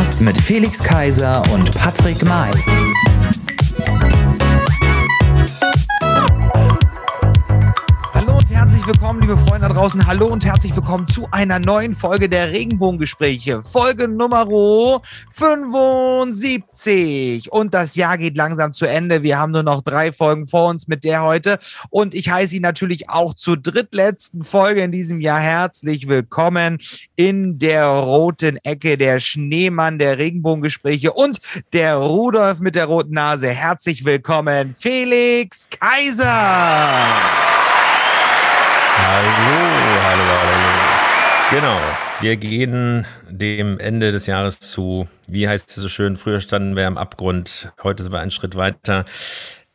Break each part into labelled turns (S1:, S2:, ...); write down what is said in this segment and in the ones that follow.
S1: Podcast mit Felix Kaiser und Patrick May.
S2: Draußen. Hallo und herzlich willkommen zu einer neuen Folge der Regenbogengespräche. Folge Nummer 75. Und das Jahr geht langsam zu Ende. Wir haben nur noch drei Folgen vor uns mit der heute. Und ich heiße Sie natürlich auch zur drittletzten Folge in diesem Jahr herzlich willkommen in der roten Ecke, der Schneemann der Regenbogengespräche und der Rudolf mit der roten Nase. Herzlich willkommen, Felix Kaiser.
S3: Hallo, hallo, hallo. Genau, wir gehen dem Ende des Jahres zu. Wie heißt es so schön? Früher standen wir am Abgrund, heute sind wir einen Schritt weiter.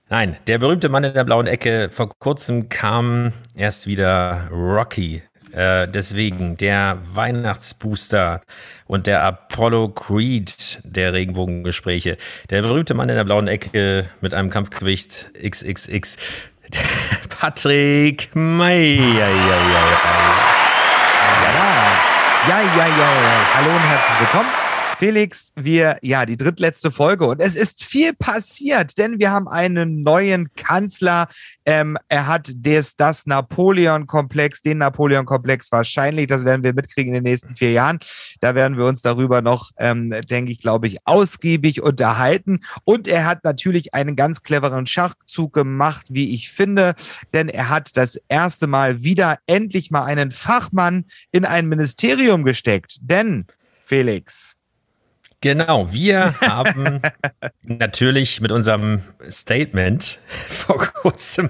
S3: Nein, der berühmte Mann in der blauen Ecke. Vor kurzem kam erst wieder Rocky. Äh, deswegen der Weihnachtsbooster und der Apollo Creed der Regenbogengespräche. Der berühmte Mann in der blauen Ecke mit einem Kampfgewicht XXX. Patrick May. Ja, ja, ja,
S2: ja. Ja, ja, ja. Hallo und herzlich willkommen Felix, wir, ja, die drittletzte Folge und es ist viel passiert, denn wir haben einen neuen Kanzler. Ähm, er hat des, das Napoleon-Komplex, den Napoleon-Komplex wahrscheinlich, das werden wir mitkriegen in den nächsten vier Jahren. Da werden wir uns darüber noch, ähm, denke ich, glaube ich, ausgiebig unterhalten. Und er hat natürlich einen ganz cleveren Schachzug gemacht, wie ich finde, denn er hat das erste Mal wieder endlich mal einen Fachmann in ein Ministerium gesteckt. Denn, Felix,
S3: Genau, wir haben natürlich mit unserem Statement vor kurzem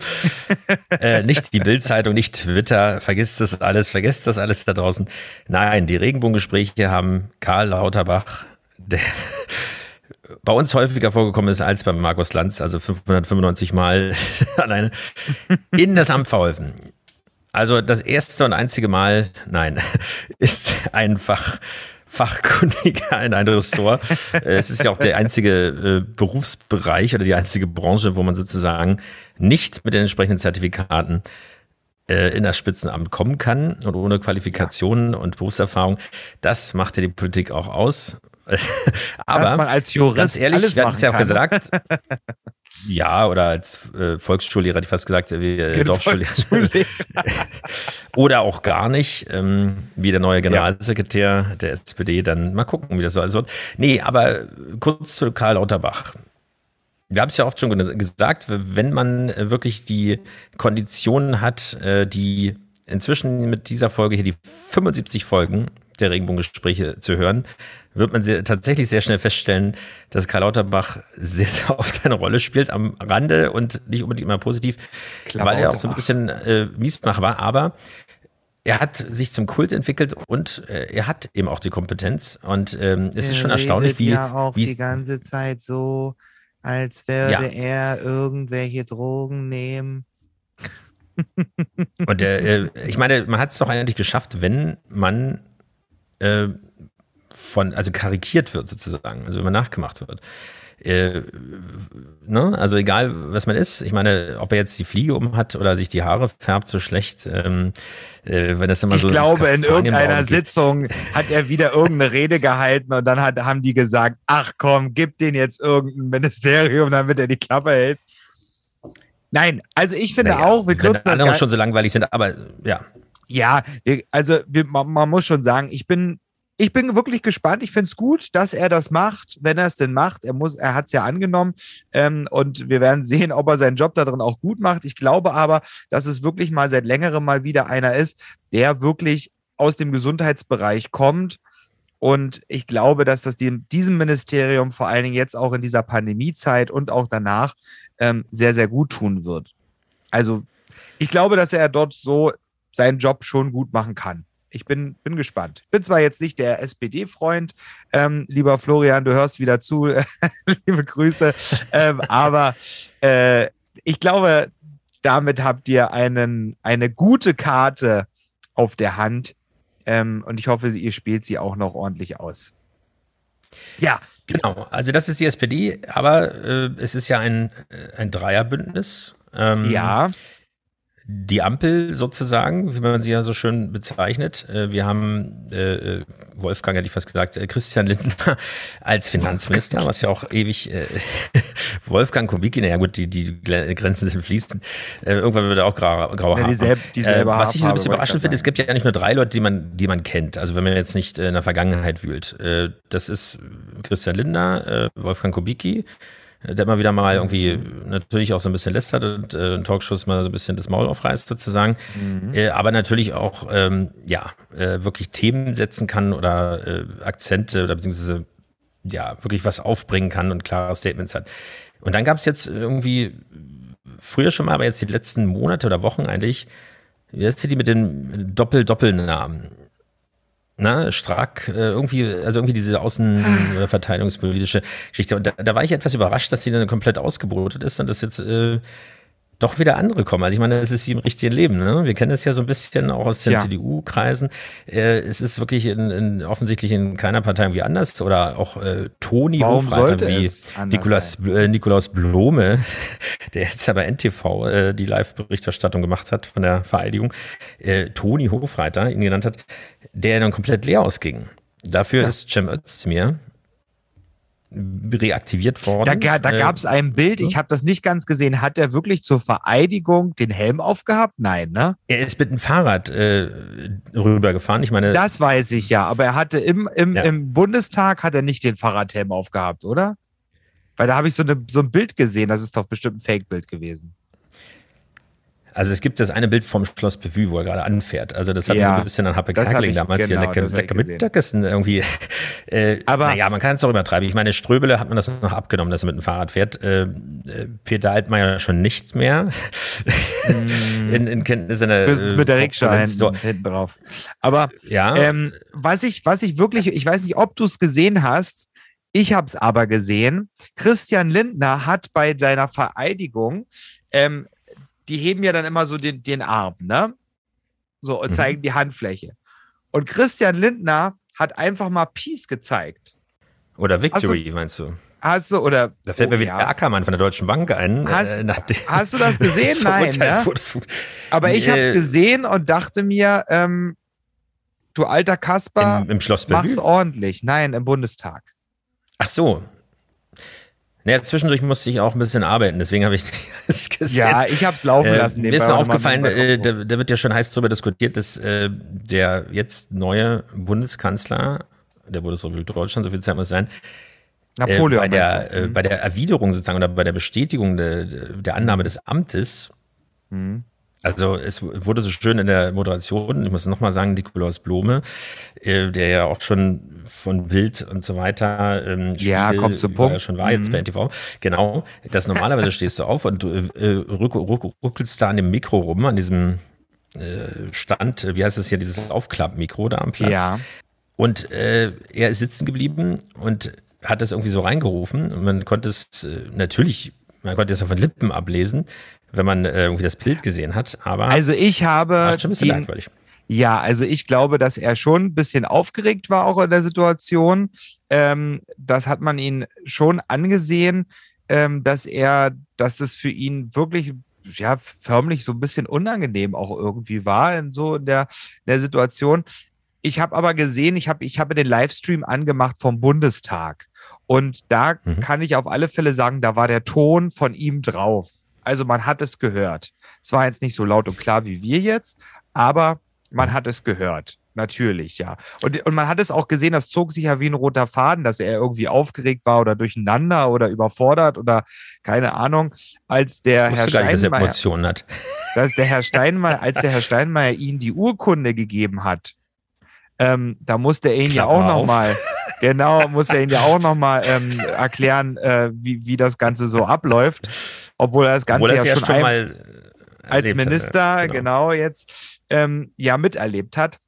S3: äh, nicht die Bildzeitung, nicht Twitter, vergisst das alles, vergesst das alles da draußen. Nein, die Regenbogengespräche haben Karl Lauterbach, der bei uns häufiger vorgekommen ist als bei Markus Lanz, also 595 Mal alleine, in das Amt verholfen. Also das erste und einzige Mal, nein, ist einfach Fachkundiger in ein Ressort. Äh, es ist ja auch der einzige äh, Berufsbereich oder die einzige Branche, wo man sozusagen nicht mit den entsprechenden Zertifikaten äh, in das Spitzenamt kommen kann und ohne Qualifikationen ja. und Berufserfahrung. Das macht ja die Politik auch aus.
S2: Aber Dass man als Jurist ganz ehrlich, alles wir hatten es ja auch
S3: gesagt, Ja, oder als äh, Volksschullehrer, die fast gesagt, wie äh, Dorfschullehrer. oder auch gar nicht, ähm, wie der neue Generalsekretär ja. der SPD. Dann mal gucken, wie das so alles wird. Nee, aber kurz zu Karl Lauterbach. Wir haben es ja oft schon gesagt, wenn man wirklich die Konditionen hat, äh, die inzwischen mit dieser Folge hier die 75 Folgen der Regenbogengespräche zu hören, wird man sehr, tatsächlich sehr schnell feststellen, dass Karl Lauterbach sehr, sehr oft eine Rolle spielt am Rande und nicht unbedingt immer positiv, Klar, weil er auch so ein bisschen äh, Miesmach war. Aber er hat sich zum Kult entwickelt und äh, er hat eben auch die Kompetenz. Und ähm, es ist schon erstaunlich, wie.
S2: ja auch wie die ganze Zeit so, als würde ja. er irgendwelche Drogen nehmen.
S3: Und der, äh, ich meine, man hat es doch eigentlich geschafft, wenn man äh, von, also karikiert wird sozusagen, also immer nachgemacht wird. Äh, ne? Also egal, was man ist. Ich meine, ob er jetzt die Fliege um hat oder sich die Haare färbt so schlecht, ähm,
S2: äh, wenn das immer ich so. Ich glaube, in irgendeiner Sitzung hat er wieder irgendeine Rede gehalten und dann hat, haben die gesagt: Ach komm, gib den jetzt irgendein Ministerium, damit er die Klappe hält. Nein, also ich finde naja, auch,
S3: wir kürzen das. Andere schon so langweilig sind, aber ja.
S2: Ja, also wir, man, man muss schon sagen, ich bin ich bin wirklich gespannt. Ich finde es gut, dass er das macht, wenn er es denn macht. Er muss, er hat es ja angenommen ähm, und wir werden sehen, ob er seinen Job da drin auch gut macht. Ich glaube aber, dass es wirklich mal seit längerem mal wieder einer ist, der wirklich aus dem Gesundheitsbereich kommt. Und ich glaube, dass das diesem Ministerium vor allen Dingen jetzt auch in dieser Pandemiezeit und auch danach ähm, sehr, sehr gut tun wird. Also ich glaube, dass er dort so seinen Job schon gut machen kann ich bin, bin gespannt. Bin zwar jetzt nicht der SPD-Freund, ähm, lieber Florian, du hörst wieder zu, liebe Grüße, ähm, aber äh, ich glaube, damit habt ihr einen, eine gute Karte auf der Hand ähm, und ich hoffe, ihr spielt sie auch noch ordentlich aus.
S3: Ja. Genau, also das ist die SPD, aber äh, es ist ja ein, äh, ein Dreierbündnis.
S2: Ähm, ja.
S3: Die Ampel sozusagen, wie man sie ja so schön bezeichnet. Äh, wir haben äh, äh, Wolfgang, hätte ich fast gesagt, Christian Lindner als Finanzminister, was ja auch ewig Wolfgang Kubicki, naja gut, die, die Grenzen sind fließend. irgendwann wird er auch grau, graue Haare. Ja, dieselbe, dieselbe was ich so ein bisschen überraschend finde, es gibt ja nicht nur drei Leute, die man, die man kennt. Also wenn man jetzt nicht in der Vergangenheit wühlt. das ist Christian Lindner, Wolfgang Kubicki, der immer wieder mal irgendwie natürlich auch so ein bisschen lästert und äh, in Talkshows mal so ein bisschen das Maul aufreißt sozusagen, mhm. äh, aber natürlich auch ähm, ja äh, wirklich Themen setzen kann oder äh, Akzente oder beziehungsweise ja wirklich was aufbringen kann und klare Statements hat. Und dann gab es jetzt irgendwie früher schon mal, aber jetzt die letzten Monate oder Wochen eigentlich, wie heißt die mit den Doppel-Doppelnamen? Na, Strack, äh, irgendwie, also irgendwie diese außenverteidigungspolitische Geschichte. Und da, da war ich etwas überrascht, dass die dann komplett ausgebrotet ist und das jetzt äh, doch wieder andere kommen. Also ich meine, es ist wie im richtigen Leben. Ne? Wir kennen es ja so ein bisschen auch aus den ja. CDU-Kreisen. Äh, es ist wirklich in, in, offensichtlich in keiner Partei irgendwie anders. Oder auch äh, Toni Hofreiter wie Nikolaus, äh, Nikolaus Blome, der jetzt aber NTV äh, die Live-Berichterstattung gemacht hat von der Vereidigung. Äh, Toni Hofreiter ihn genannt hat, der dann komplett leer ausging. Dafür ja. ist Cem Özdemir reaktiviert worden.
S2: Da, da gab es ein Bild, ich habe das nicht ganz gesehen. Hat er wirklich zur Vereidigung den Helm aufgehabt? Nein, ne?
S3: Er ist mit dem Fahrrad äh, rübergefahren. Ich meine.
S2: Das weiß ich ja, aber er hatte im, im, ja. im Bundestag hat er nicht den Fahrradhelm aufgehabt, oder? Weil da habe ich so, eine, so ein Bild gesehen, das ist doch bestimmt ein Fake-Bild gewesen.
S3: Also es gibt das eine Bild vom Schloss Bevue, wo er gerade anfährt. Also das hat ja, so ein bisschen an Happe Kerkeling damals genau, hier lecker, lecker Mittagessen irgendwie. Äh, Aber naja, man kann es doch übertreiben. Ich meine, Ströbele hat man das noch abgenommen, dass er mit dem Fahrrad fährt. Äh, äh Peter Altmaier schon nicht mehr.
S2: Mm. in, in Kenntnis seiner. Das ist mit der Rikscha hinten, so. hinten drauf. Aber ja. Ähm, was ich, was ich wirklich, ich weiß nicht, ob du es gesehen hast. Ich habe es aber gesehen. Christian Lindner hat bei seiner Vereidigung ähm, die heben ja dann immer so den, den Arm, ne? So, und mhm. zeigen die Handfläche. Und Christian Lindner hat einfach mal Peace gezeigt.
S3: Oder Victory, du, meinst du?
S2: Hast du, oder.
S3: Da fällt oh, mir wieder ja. Ackermann von der Deutschen Bank ein.
S2: Äh, hast, äh, hast du das gesehen? Nein. Ne? Aber ich habe es gesehen und dachte mir, ähm, du alter Kasper,
S3: Im, im
S2: mach's ordentlich. Nein, im Bundestag.
S3: Ach so, naja, zwischendurch musste ich auch ein bisschen arbeiten, deswegen habe ich
S2: es gesehen. Ja, ich habe es laufen äh, lassen.
S3: Mir ist nur aufgefallen, äh, da, da, wird ja schon heiß darüber diskutiert, dass äh, der jetzt neue Bundeskanzler der Bundesrepublik Deutschland, so viel Zeit muss sein, Napoleon. Äh, bei, der, äh, mhm. bei der Erwiderung sozusagen oder bei der Bestätigung de, der Annahme des Amtes mhm. Also es wurde so schön in der Moderation, ich muss nochmal sagen, Nikolaus Blome, äh, der ja auch schon von Bild und so weiter
S2: ähm, ja, kommt zum Punkt. Ja
S3: schon war jetzt mhm. bei NTV. Genau, das normalerweise stehst du auf und du äh, rück, rück, ruckelst da an dem Mikro rum, an diesem äh, Stand, wie heißt es hier, dieses Aufklappmikro da am Platz. Ja. Und äh, er ist sitzen geblieben und hat das irgendwie so reingerufen und man konnte es äh, natürlich man konnte es auf den Lippen ablesen wenn man äh, irgendwie das Bild gesehen hat. Aber
S2: also ich habe schon ein bisschen merkwürdig. Ja, also ich glaube, dass er schon ein bisschen aufgeregt war auch in der Situation. Ähm, das hat man ihn schon angesehen, ähm, dass er, dass es für ihn wirklich ja förmlich so ein bisschen unangenehm auch irgendwie war in so in der, in der Situation. Ich habe aber gesehen, ich habe ich habe den Livestream angemacht vom Bundestag und da mhm. kann ich auf alle Fälle sagen, da war der Ton von ihm drauf. Also man hat es gehört. Es war jetzt nicht so laut und klar wie wir jetzt, aber man hat es gehört. Natürlich, ja. Und, und man hat es auch gesehen, das zog sich ja wie ein roter Faden, dass er irgendwie aufgeregt war oder durcheinander oder überfordert oder keine Ahnung, als der Herr Steinmeier. Dass hat. Dass der Herr Steinmeier, als der Herr Steinmeier ihm die Urkunde gegeben hat, ähm, da musste er ihn Klammer ja auch nochmal, genau, musste er ihn ja auch nochmal ähm, erklären, äh, wie, wie das Ganze so abläuft obwohl er das Ganze ja schon, schon mal als Minister, hat, ja, genau. genau. jetzt ähm, ja miterlebt hat.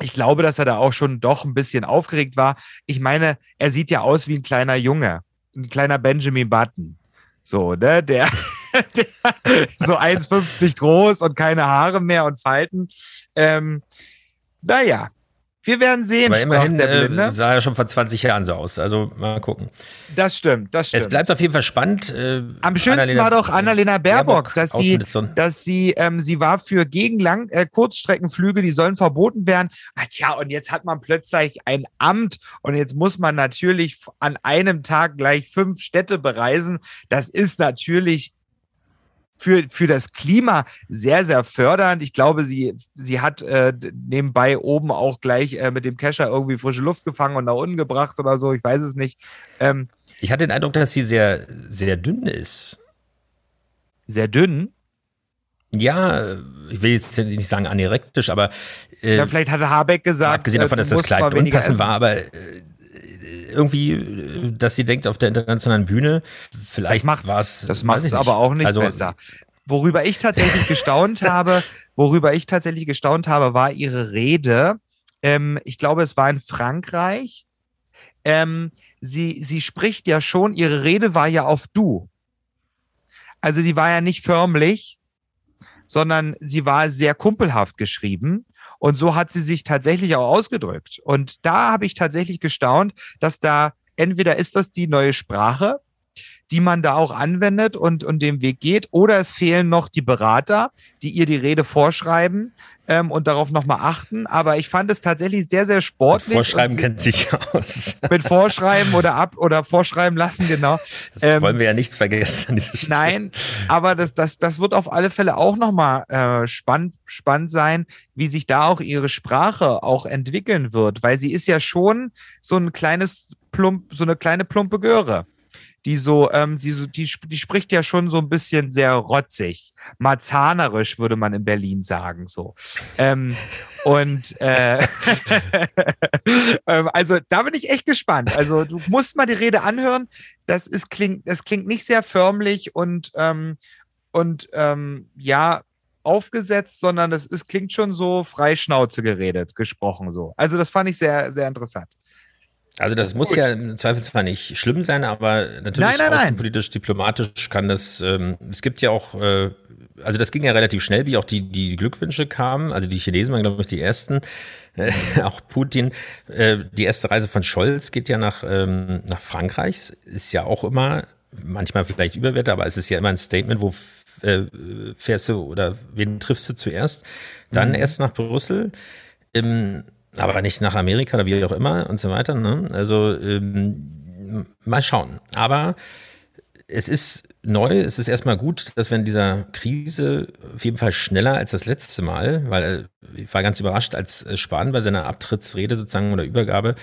S2: Ich glaube, dass er da auch schon doch ein bisschen aufgeregt war. Ich meine, er sieht ja aus wie ein kleiner Junge, ein kleiner Benjamin Button. So, ne, der, der so 1,50 groß und keine Haare mehr und Falten. Ähm, naja, Wir werden sehen,
S3: Aber immerhin
S2: der
S3: äh, sah er schon vor 20 Jahren so aus. Also mal gucken.
S2: das stimmt, das stimmt.
S3: Es bleibt auf jeden Fall spannend. Äh,
S2: Am schönsten
S3: Annalena-
S2: war doch Annalena Baerbock, dass sie, dass sie, ähm, sie war für gegen Lang äh, Kurzstreckenflüge, die sollen verboten werden. Ah, tja, und jetzt hat man plötzlich ein Amt und jetzt muss man natürlich an einem Tag gleich fünf Städte bereisen. Das ist natürlich für, für das Klima sehr, sehr fördernd. Ich glaube, sie, sie hat äh, nebenbei oben auch gleich äh, mit dem Kescher irgendwie frische Luft gefangen und nach unten gebracht oder so. Ich weiß es nicht. Ähm,
S3: Ich hatte den Eindruck, dass sie sehr, sehr dünn ist.
S2: sehr dünn.
S3: Ja, ich will jetzt nicht sagen anorektisch, aber äh,
S2: Ja, vielleicht hatte Habeck gesagt.
S3: abgesehen davon,
S2: äh,
S3: dass das Kleid unpassend war, aber äh, irgendwie, äh, dass sie denkt auf der internationalen Bühne, vielleicht war es.
S2: das macht es aber auch nicht
S3: also,
S2: besser. Worüber ich tatsächlich gestaunt habe, worüber ich tatsächlich gestaunt habe, war ihre Rede. Ähm, ich glaube, es war in Frankreich. Ähm, sie, sie spricht ja schon, ihre Rede war ja auf Du. Also die war ja nicht förmlich, sondern sie war sehr kumpelhaft geschrieben. Und so hat sie sich tatsächlich auch ausgedrückt. Und da habe ich tatsächlich gestaunt, dass da entweder ist das die neue Sprache, die man da auch anwendet und, und den Weg geht, oder es fehlen noch die Berater, die ihr die Rede vorschreiben ähm, und darauf nochmal achten. Aber ich fand es tatsächlich sehr, sehr sportlich.
S3: Vorschreiben
S2: und
S3: kennt sich aus.
S2: Mit Vorschreiben oder ab oder vorschreiben lassen, genau.
S3: Das
S2: Ähm,
S3: wollen wir ja nicht vergessen.
S2: Nein, aber das, das, das wird auf alle Fälle auch nochmal äh, spannend, spannend sein, wie sich da auch ihre Sprache auch entwickeln wird, weil sie ist ja schon so ein kleines Plump, so eine kleine plumpe Göre. Die so, ähm, die, so die, die spricht ja schon so ein bisschen sehr rotzig, marzanerisch, würde man in Berlin sagen, so. Ähm, und äh, ähm, also da bin ich echt gespannt. Also du musst mal die Rede anhören. Das ist klingt, das klingt nicht sehr förmlich und ähm, und ähm, ja aufgesetzt, sondern das ist klingt schon so frei Schnauze geredet, gesprochen so. Also das fand ich sehr sehr interessant.
S3: Also das muss
S2: Gut.
S3: ja im Zweifelsfall nicht schlimm sein, aber natürlich
S2: Nein, nein,
S3: außenpolitisch, diplomatisch kann das, ähm, es gibt ja auch, äh, also das ging ja relativ schnell, wie auch die, die Glückwünsche kamen. Also die Chinesen waren, glaube ich, die ersten. Äh, auch Putin. Äh, die erste Reise von Scholz geht ja nach, ähm, nach Frankreich. Ist ja auch immer, manchmal vielleicht Überwerte, aber es ist ja immer ein Statement, wo äh, fährst du oder wen triffst du zuerst? Dann erst nach Brüssel. Ähm, aber nicht nach Amerika oder wie auch immer und so weiter. Ne? Also ähm, mal schauen. Aber es ist neu, es ist erstmal gut, dass wir in dieser Krise auf jeden Fall schneller als das letzte Mal, weil äh, ich war ganz überrascht, als äh, Spahn bei seiner Abtrittsrede sozusagen oder Übergabe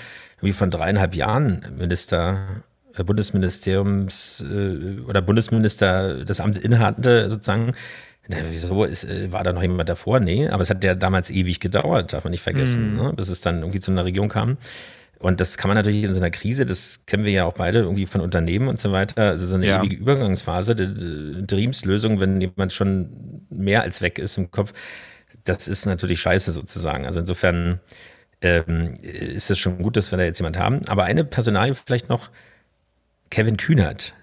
S3: wie von dreieinhalb Jahren Minister äh, Bundesministeriums oder Bundesminister das Amt innehatte sozusagen. Na, wieso ist, äh, war da noch jemand davor? Nee, aber es hat ja damals ewig gedauert, darf man nicht vergessen, ne? bis es dann irgendwie zu einer Regierung kam. Und das kann man natürlich in so einer Krise, das kennen wir ja auch beide irgendwie von Unternehmen und so weiter, also so eine
S2: Ja.
S3: ewige Übergangsphase, die Dreams-Lösung, wenn jemand schon mehr als weg ist im Kopf, das ist natürlich scheiße sozusagen. Also insofern ähm, ist es schon gut, dass wir da jetzt jemand haben. Aber eine Personalie vielleicht noch, Kevin Kühnert.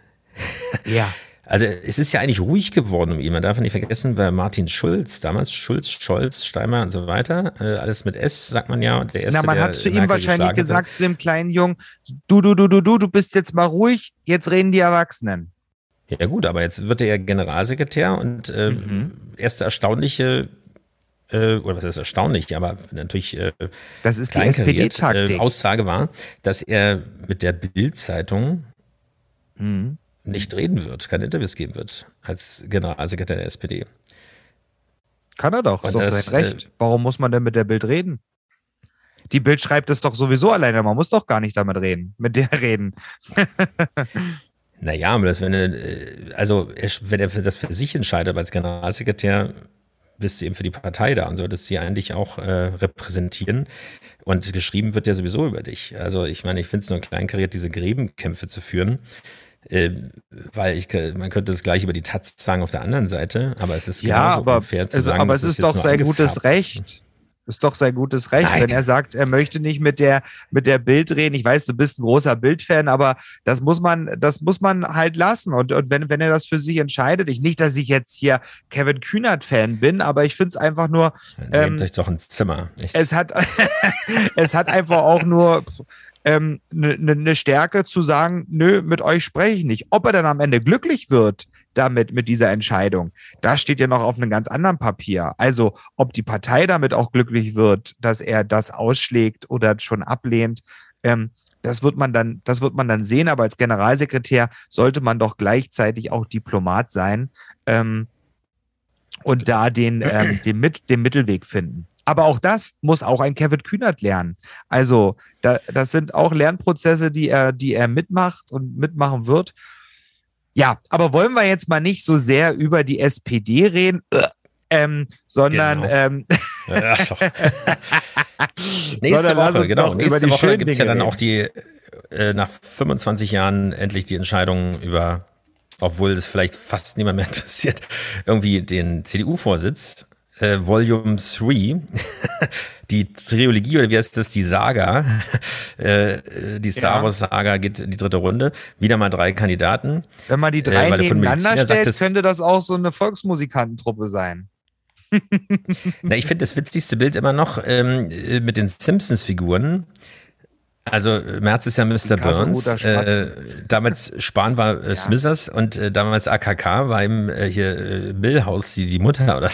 S2: Ja.
S3: Also es ist ja eigentlich ruhig geworden um ihn. Man darf nicht vergessen, bei Martin Schulz, damals Schulz, Scholz, Steimer und so weiter, äh, alles mit S, sagt man ja. Der erste,
S2: Na, man hat zu ihm wahrscheinlich
S3: geschlagen hat.
S2: gesagt zu dem kleinen Jungen, du du du du du, du bist jetzt mal ruhig, jetzt reden die Erwachsenen.
S3: Ja gut, aber jetzt wird er ja Generalsekretär und äh,
S2: Mhm.
S3: erste erstaunliche, äh, oder was ist erstaunlich, aber natürlich äh,
S2: Das ist die SPD-Taktik.
S3: Äh, Aussage war, dass er mit der Bild-Zeitung
S2: Mhm.
S3: Nicht reden wird, keine Interviews geben wird als Generalsekretär der SPD.
S2: Kann er doch, ist doch
S3: das,
S2: sein Recht. Warum muss man denn mit der Bild reden? Die Bild schreibt es doch sowieso alleine, man muss doch gar nicht damit reden, mit der reden.
S3: Naja, aber das, wenn er, äh, also wenn er für das für sich entscheidet als Generalsekretär, bist du eben für die Partei da und solltest sie eigentlich auch äh, repräsentieren. Und geschrieben wird ja sowieso über dich. Also ich meine, ich finde es nur kleinkariert, diese Gräbenkämpfe zu führen. Ähm, weil ich, man könnte das gleich über die Taz sagen auf der anderen Seite, aber es ist
S2: Ja, aber,
S3: unfair zu
S2: also,
S3: sagen,
S2: aber es ist doch sein gutes
S3: angefärbt ist.
S2: Recht. Ist doch sein gutes Recht,
S3: Nein.
S2: wenn er sagt, er möchte nicht mit der, mit der Bild reden. Ich weiß, du bist ein großer Bildfan, aber das muss man, das muss man halt lassen. Und, und wenn, wenn er das für sich entscheidet, ich nicht, dass ich jetzt hier Kevin Kühnert-Fan bin, aber ich finde es einfach nur,
S3: Nehmt
S2: ähm,
S3: euch doch ins Zimmer. Ich,
S2: es hat, es hat einfach auch nur eine ähm, ne, ne Stärke zu sagen, nö, mit euch spreche ich nicht. Ob er dann am Ende glücklich wird damit, mit dieser Entscheidung, das steht ja noch auf einem ganz anderen Papier. Also, ob die Partei damit auch glücklich wird, dass er das ausschlägt oder schon ablehnt, ähm, das wird man dann, das wird man dann sehen. Aber als Generalsekretär sollte man doch gleichzeitig auch Diplomat sein ähm, und da den, ähm, den, Mit, den Mittelweg finden. Aber auch das muss auch ein Kevin Kühnert lernen. Also, da, das sind auch Lernprozesse, die er, die er mitmacht und mitmachen wird. Ja, aber wollen wir jetzt mal nicht so sehr über die SPD reden, ähm, sondern
S3: Genau.
S2: ähm,
S3: Ja, Nächste Woche, genau. Nächste Woche gibt es ja dann auch die, äh, nach 25 Jahren endlich die Entscheidung über, obwohl das vielleicht fast niemand mehr interessiert, irgendwie den CDU-Vorsitz, äh, Volume 3, die Trilogie oder wie heißt das, die Saga, äh, äh, die Star
S2: Ja.
S3: Wars Saga geht in die dritte Runde. Wieder mal drei Kandidaten.
S2: wenn man die
S3: Äh,
S2: drei
S3: von
S2: nebeneinander
S3: sagt,
S2: stellt,
S3: das-
S2: könnte das auch so eine Volksmusikantentruppe sein.
S3: Na, ich finde das witzigste Bild immer noch ähm, äh, mit den Simpsons-Figuren. Also äh, Merz ist ja Mr. Burns. Äh, damals Spahn war äh, Smithers und äh, damals AKK war eben äh, hier äh, Millhaus, die, die Mutter oder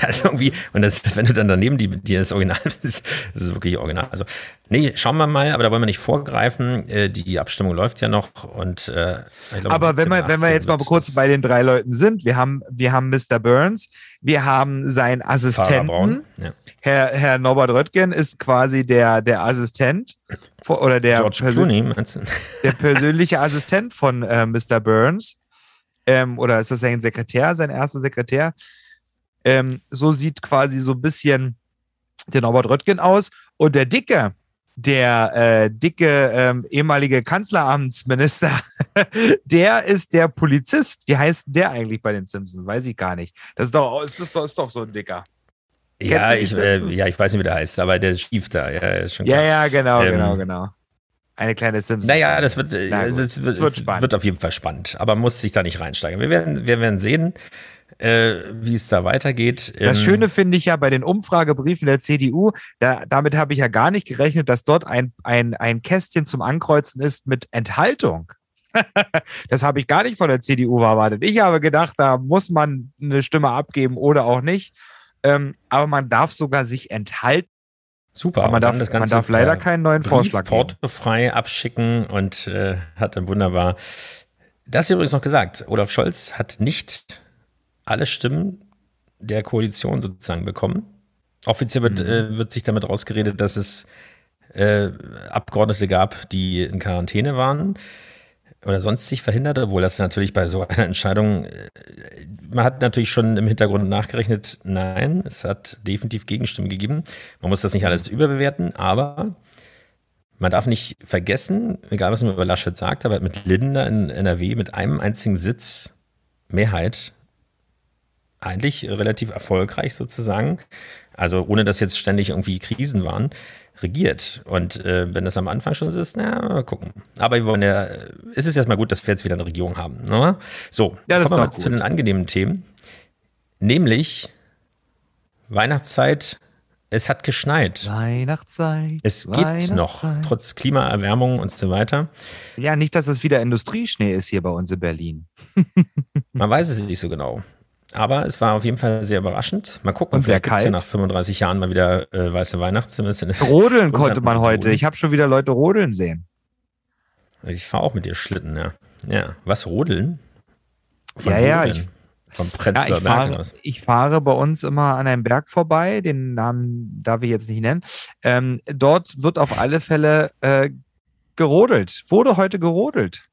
S3: also irgendwie. Und das, wenn du dann daneben die, die das Original ist, das ist wirklich original. Also nee, schauen wir mal, aber da wollen wir nicht vorgreifen. Äh, die Abstimmung läuft ja noch und äh, glaube,
S2: Aber wenn
S3: 17,
S2: wir, wenn wir
S3: 18
S2: jetzt mal kurz bei den drei Leuten sind, wir haben, wir haben Mr. Burns, wir haben seinen Assistenten.
S3: Ja.
S2: Herr, Herr Norbert Röttgen ist quasi der, der Assistent oder der,
S3: Clooney,
S2: der persönliche Assistent von äh, Mr. Burns. Ähm, oder ist das sein Sekretär, sein erster Sekretär? Ähm, so sieht quasi so ein bisschen der Norbert Röttgen aus. Und der Dicke, der äh, dicke ähm, ehemalige Kanzleramtsminister, der ist der Polizist. Wie heißt der eigentlich bei den Simpsons? Weiß ich gar nicht. Das ist doch, ist, ist doch, ist doch so ein Dicker.
S3: Ja, ich, äh, ja, ich weiß nicht, wie der heißt, aber der Stief da, ja, ist schon
S2: Ja,
S3: klar.
S2: ja, genau,
S3: Ähm,
S2: genau, genau. Eine kleine Simpsons.
S3: Naja, das wird, äh,
S2: Na
S3: es,
S2: gut,
S3: es wird,
S2: es wird
S3: es wird auf jeden Fall spannend, aber man muss sich da nicht reinsteigen. Wir werden, wir werden sehen, äh, wie es da weitergeht.
S2: Das
S3: Ähm,
S2: Schöne finde ich ja bei den Umfragebriefen der CDU, da, damit habe ich ja gar nicht gerechnet, dass dort ein, ein, ein Kästchen zum Ankreuzen ist mit Enthaltung. das habe ich gar nicht von der CDU erwartet. Ich habe gedacht, da muss man eine Stimme abgeben oder auch nicht. Ähm, aber man darf sogar sich enthalten.
S3: Super.
S2: Aber man
S3: und dann
S2: darf, man darf leider keinen neuen
S3: Brief
S2: Vorschlag geben.
S3: portofrei abschicken und äh, hat dann wunderbar. Das ist übrigens noch gesagt. Olaf Scholz hat nicht alle Stimmen der Koalition sozusagen bekommen. Offiziell wird,
S2: Mhm.
S3: äh, wird sich damit rausgeredet, dass es äh, Abgeordnete gab, die in Quarantäne waren oder sonst sich verhindert, obwohl das natürlich bei so einer Entscheidung, äh, man hat natürlich schon im Hintergrund nachgerechnet, nein, es hat definitiv Gegenstimmen gegeben. Man muss das nicht alles überbewerten, aber man darf nicht vergessen, egal was man über Laschet sagt, aber mit Lindner in NRW mit einem einzigen Sitz Mehrheit eigentlich relativ erfolgreich sozusagen, also ohne dass jetzt ständig irgendwie Krisen waren, regiert. Und äh, wenn das am Anfang schon so ist, na, mal gucken. Aber wir wollen ja, es ist erstmal gut, dass wir jetzt wieder eine Regierung haben. Ne? So,
S2: Ja, das
S3: kommen wir mal
S2: doch
S3: zu
S2: gut.
S3: den angenehmen Themen. Nämlich Weihnachtszeit, es hat geschneit.
S2: Weihnachtszeit.
S3: Es gibt noch,
S2: Weihnachtszeit.
S3: trotz Klimaerwärmung und so weiter.
S2: Ja, nicht, dass es wieder Industrieschnee ist hier bei uns in Berlin.
S3: Man weiß es nicht so genau. Aber es war auf jeden Fall sehr überraschend. Mal gucken,
S2: Und sehr
S3: vielleicht gibt's ja nach 35 Jahren mal wieder äh, weiße Weihnachtszimmer.
S2: Rodeln konnte man heute. Ich habe schon wieder Leute rodeln sehen.
S3: Ich fahre auch mit dir Schlitten, ja. Ja, was rodeln?
S2: Ja,
S3: wo
S2: ja,
S3: denn?
S2: ich-
S3: Vom
S2: Ja, ich,
S3: Berg
S2: fahre,
S3: aus.
S2: ich fahre bei uns immer an einem Berg vorbei, den Namen darf ich jetzt nicht nennen. Ähm, dort wird auf alle Fälle äh, gerodelt. Wurde heute gerodelt.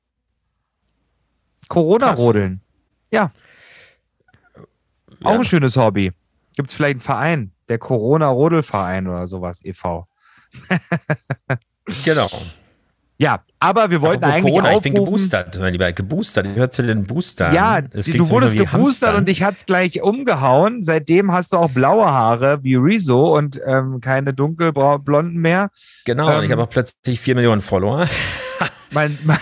S2: Corona-Rodeln. Ja. Auch ein schönes Hobby. Gibt es vielleicht einen Verein, der Corona-Rodelverein oder sowas e.V.
S3: Genau.
S2: Ja, aber wir wollten
S3: Apropos
S2: eigentlich
S3: Corona,
S2: aufrufen.
S3: Ich bin geboostert, mein Lieber. Geboostert. Hört zu den Boostern.
S2: Ja, du wurdest geboostert
S3: Hamstern.
S2: und dich hat's gleich umgehauen. Seitdem hast du auch blaue Haare wie Rezo und ähm, keine dunkelblonden mehr.
S3: Genau, und ich
S2: ähm,
S3: habe auch plötzlich vier Millionen Follower.
S2: Man, man,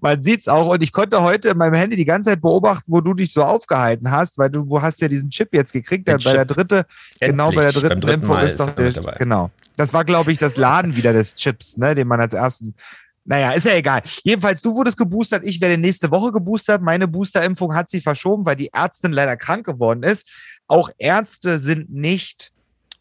S2: man sieht's auch und ich konnte heute in meinem Handy die ganze Zeit beobachten, wo du dich so aufgehalten hast, weil du, du hast ja diesen Chip jetzt gekriegt, der, bei der dritte, genau bei der
S3: Endlich,
S2: dritten,
S3: dritten
S2: Impfung ist doch
S3: er
S2: der, genau. Das war, glaube ich, das Laden wieder des Chips, ne, den man als ersten naja, ist ja egal. Jedenfalls, du wurdest geboostert, ich werde nächste Woche geboostert. Meine Boosterimpfung hat sich verschoben, weil die Ärztin leider krank geworden ist. Auch Ärzte sind nicht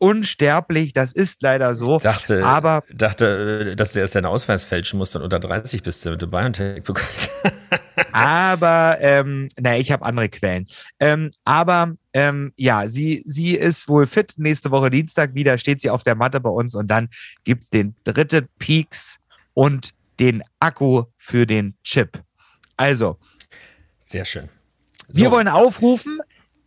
S2: unsterblich, das ist leider so.
S3: Ich dachte,
S2: Aber-
S3: dachte, äh, dass du erst deinen Ausweis fälschen musst und unter 30 bist, damit du BioNTech bekommst.
S2: Aber, ähm, naja, ich habe andere Quellen. Ähm, aber ähm, ja, sie, sie ist wohl fit. Nächste Woche Dienstag wieder steht sie auf der Matte bei uns und dann gibt's den dritten Peaks und den Akku für den Chip. Also,
S3: Sehr schön.
S2: wir
S3: So,
S2: wollen aufrufen,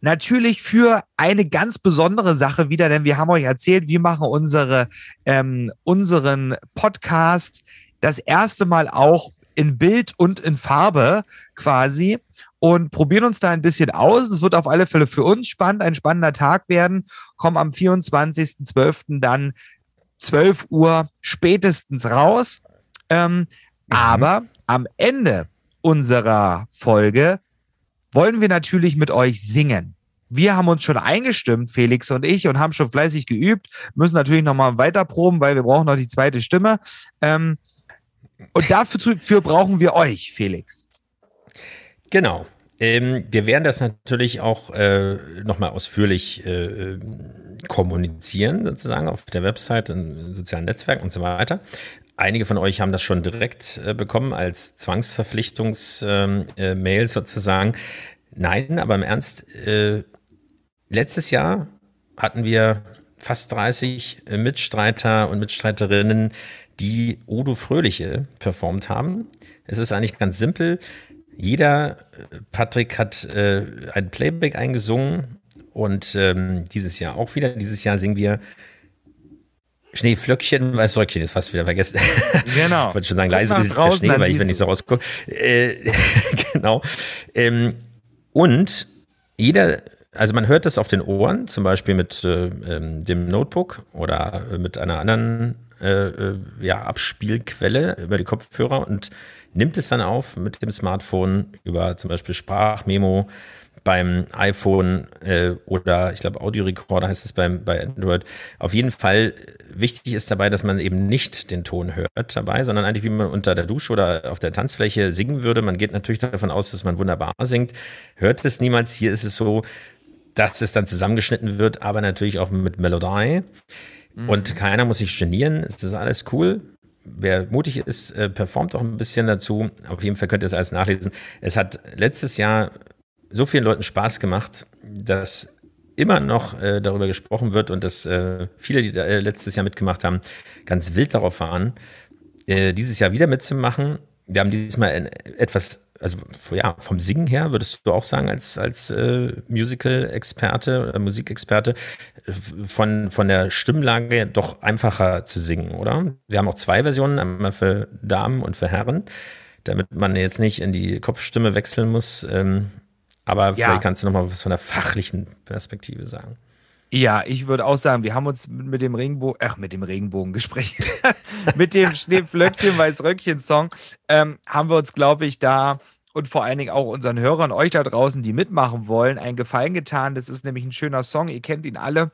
S2: natürlich für eine ganz besondere Sache wieder, denn wir haben euch erzählt, wir machen unsere, ähm, unseren Podcast das erste Mal auch in Bild und in Farbe quasi und probieren uns da ein bisschen aus. Es wird auf alle Fälle für uns spannend, ein spannender Tag werden. Kommen am 24.12. dann 12 Uhr spätestens raus. Ähm, Aber am Ende unserer Folge wollen wir natürlich mit euch singen. Wir haben uns schon eingestimmt, Felix und ich, und haben schon fleißig geübt, müssen natürlich nochmal weiter proben, weil wir brauchen noch die zweite Stimme. Ähm, und dafür für brauchen wir euch, Felix.
S3: Genau. Ähm, wir werden das natürlich auch äh, nochmal ausführlich äh, kommunizieren, sozusagen auf der Website, in sozialen Netzwerken und so weiter. Einige von euch haben das schon direkt äh, bekommen als Zwangsverpflichtungsmail äh, Mail sozusagen. Nein, aber im Ernst, äh, letztes Jahr hatten wir fast 30 äh, Mitstreiter und Mitstreiterinnen, die Odo Fröhliche performt haben. Es ist eigentlich ganz simpel. Jeder, äh, Patrick hat äh, ein Playback eingesungen und ähm, dieses Jahr auch wieder. Dieses Jahr singen wir Schneeflöckchen, Weißröckchen, ist fast wieder vergessen.
S2: Genau.
S3: Ich wollte schon sagen, leise wie der Schnee, weil ich, wenn ich so rausgucke. Äh, genau. Ähm, und jeder, also man hört das auf den Ohren, zum Beispiel mit äh, ähm, dem Notebook oder äh, mit einer anderen äh, äh, ja, Abspielquelle über die Kopfhörer und nimmt es dann auf mit dem Smartphone über zum Beispiel Sprachmemo beim iPhone äh, oder ich glaube Audiorekorder heißt es beim, bei Android. Auf jeden Fall äh, wichtig ist dabei, dass man eben nicht den Ton hört dabei, sondern eigentlich wie man unter der Dusche oder auf der Tanzfläche singen würde. Man geht natürlich davon aus, dass man wunderbar singt, hört es niemals. Hier ist es so, dass es dann zusammengeschnitten wird, aber natürlich auch mit Melodie. Und keiner muss sich genieren. Es ist alles cool. Wer mutig ist, äh, performt auch ein bisschen dazu. Auf jeden Fall könnt ihr es alles nachlesen. Es hat letztes Jahr so vielen Leuten Spaß gemacht, dass immer noch äh, darüber gesprochen wird und dass äh, viele, die da, äh, letztes Jahr mitgemacht haben, ganz wild darauf waren, äh, dieses Jahr wieder mitzumachen. Wir haben diesmal ein, etwas, also ja, vom Singen her, würdest du auch sagen, als, als äh, Musical-Experte oder Musikexperte, von, von der Stimmlage doch einfacher zu singen, oder? Wir haben auch zwei Versionen, einmal für Damen und für Herren, damit man jetzt nicht in die Kopfstimme wechseln muss. Ähm, aber
S2: Ja.
S3: vielleicht kannst du noch mal was von der fachlichen Perspektive sagen.
S2: Ja, ich würde auch sagen, wir haben uns mit, dem Regenbogen, ach, mit dem Regenbogengespräch, mit dem Schneeflöckchen, Weißröckchen-Song, ähm, haben wir uns, glaube ich, da und vor allen Dingen auch unseren Hörern, euch da draußen, die mitmachen wollen, einen Gefallen getan. Das ist nämlich ein schöner Song, ihr kennt ihn alle.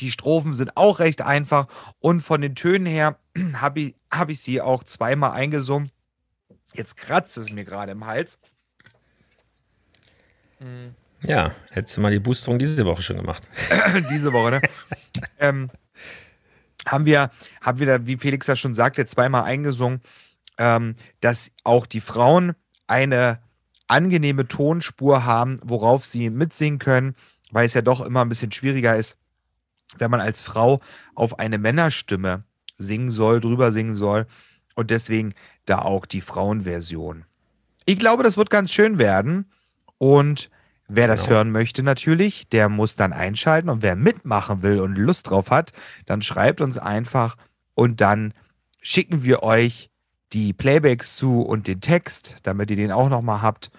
S2: Die Strophen sind auch recht einfach und von den Tönen her habe ich, hab ich sie auch zweimal eingesungen. Jetzt kratzt es mir gerade im Hals.
S3: Ja, hättest du mal die Boosterung diese Woche schon gemacht.
S2: diese Woche, ne? ähm, haben wir, haben wir da, wie Felix ja schon sagte, zweimal eingesungen, ähm, dass auch die Frauen eine angenehme Tonspur haben, worauf sie mitsingen können, weil es ja doch immer ein bisschen schwieriger ist, wenn man als Frau auf eine Männerstimme singen soll, drüber singen soll. Und deswegen da auch die Frauenversion. Ich glaube, das wird ganz schön werden. Und wer das
S3: Genau.
S2: hören möchte, natürlich, der muss dann einschalten. Und wer mitmachen will und Lust drauf hat, dann schreibt uns einfach und dann schicken wir euch die Playbacks zu und den Text, damit ihr den auch nochmal habt.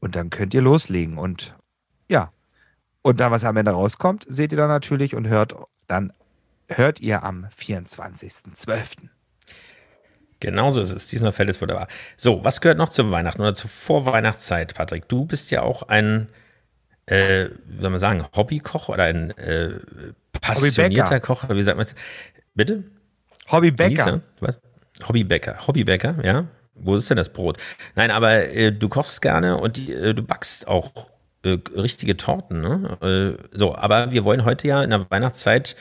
S2: Und dann könnt ihr loslegen. Und ja, und dann, was am Ende rauskommt, seht ihr dann natürlich und hört dann hört ihr am 24.12.
S3: Genauso ist es. Diesmal fällt es wunderbar. So, was gehört noch zum Weihnachten oder zur Vorweihnachtszeit, Patrick? Du bist ja auch ein, äh, wie soll man sagen, Hobbykoch oder ein äh, passionierter Koch. Wie sagt man es? Bitte?
S2: Hobbybäcker.
S3: Was? Hobbybäcker. Hobbybäcker, ja. Wo ist denn das Brot? Nein, aber äh, du kochst gerne und äh, du backst auch äh, richtige Torten. Ne? Äh, so, aber wir wollen heute ja in der Weihnachtszeit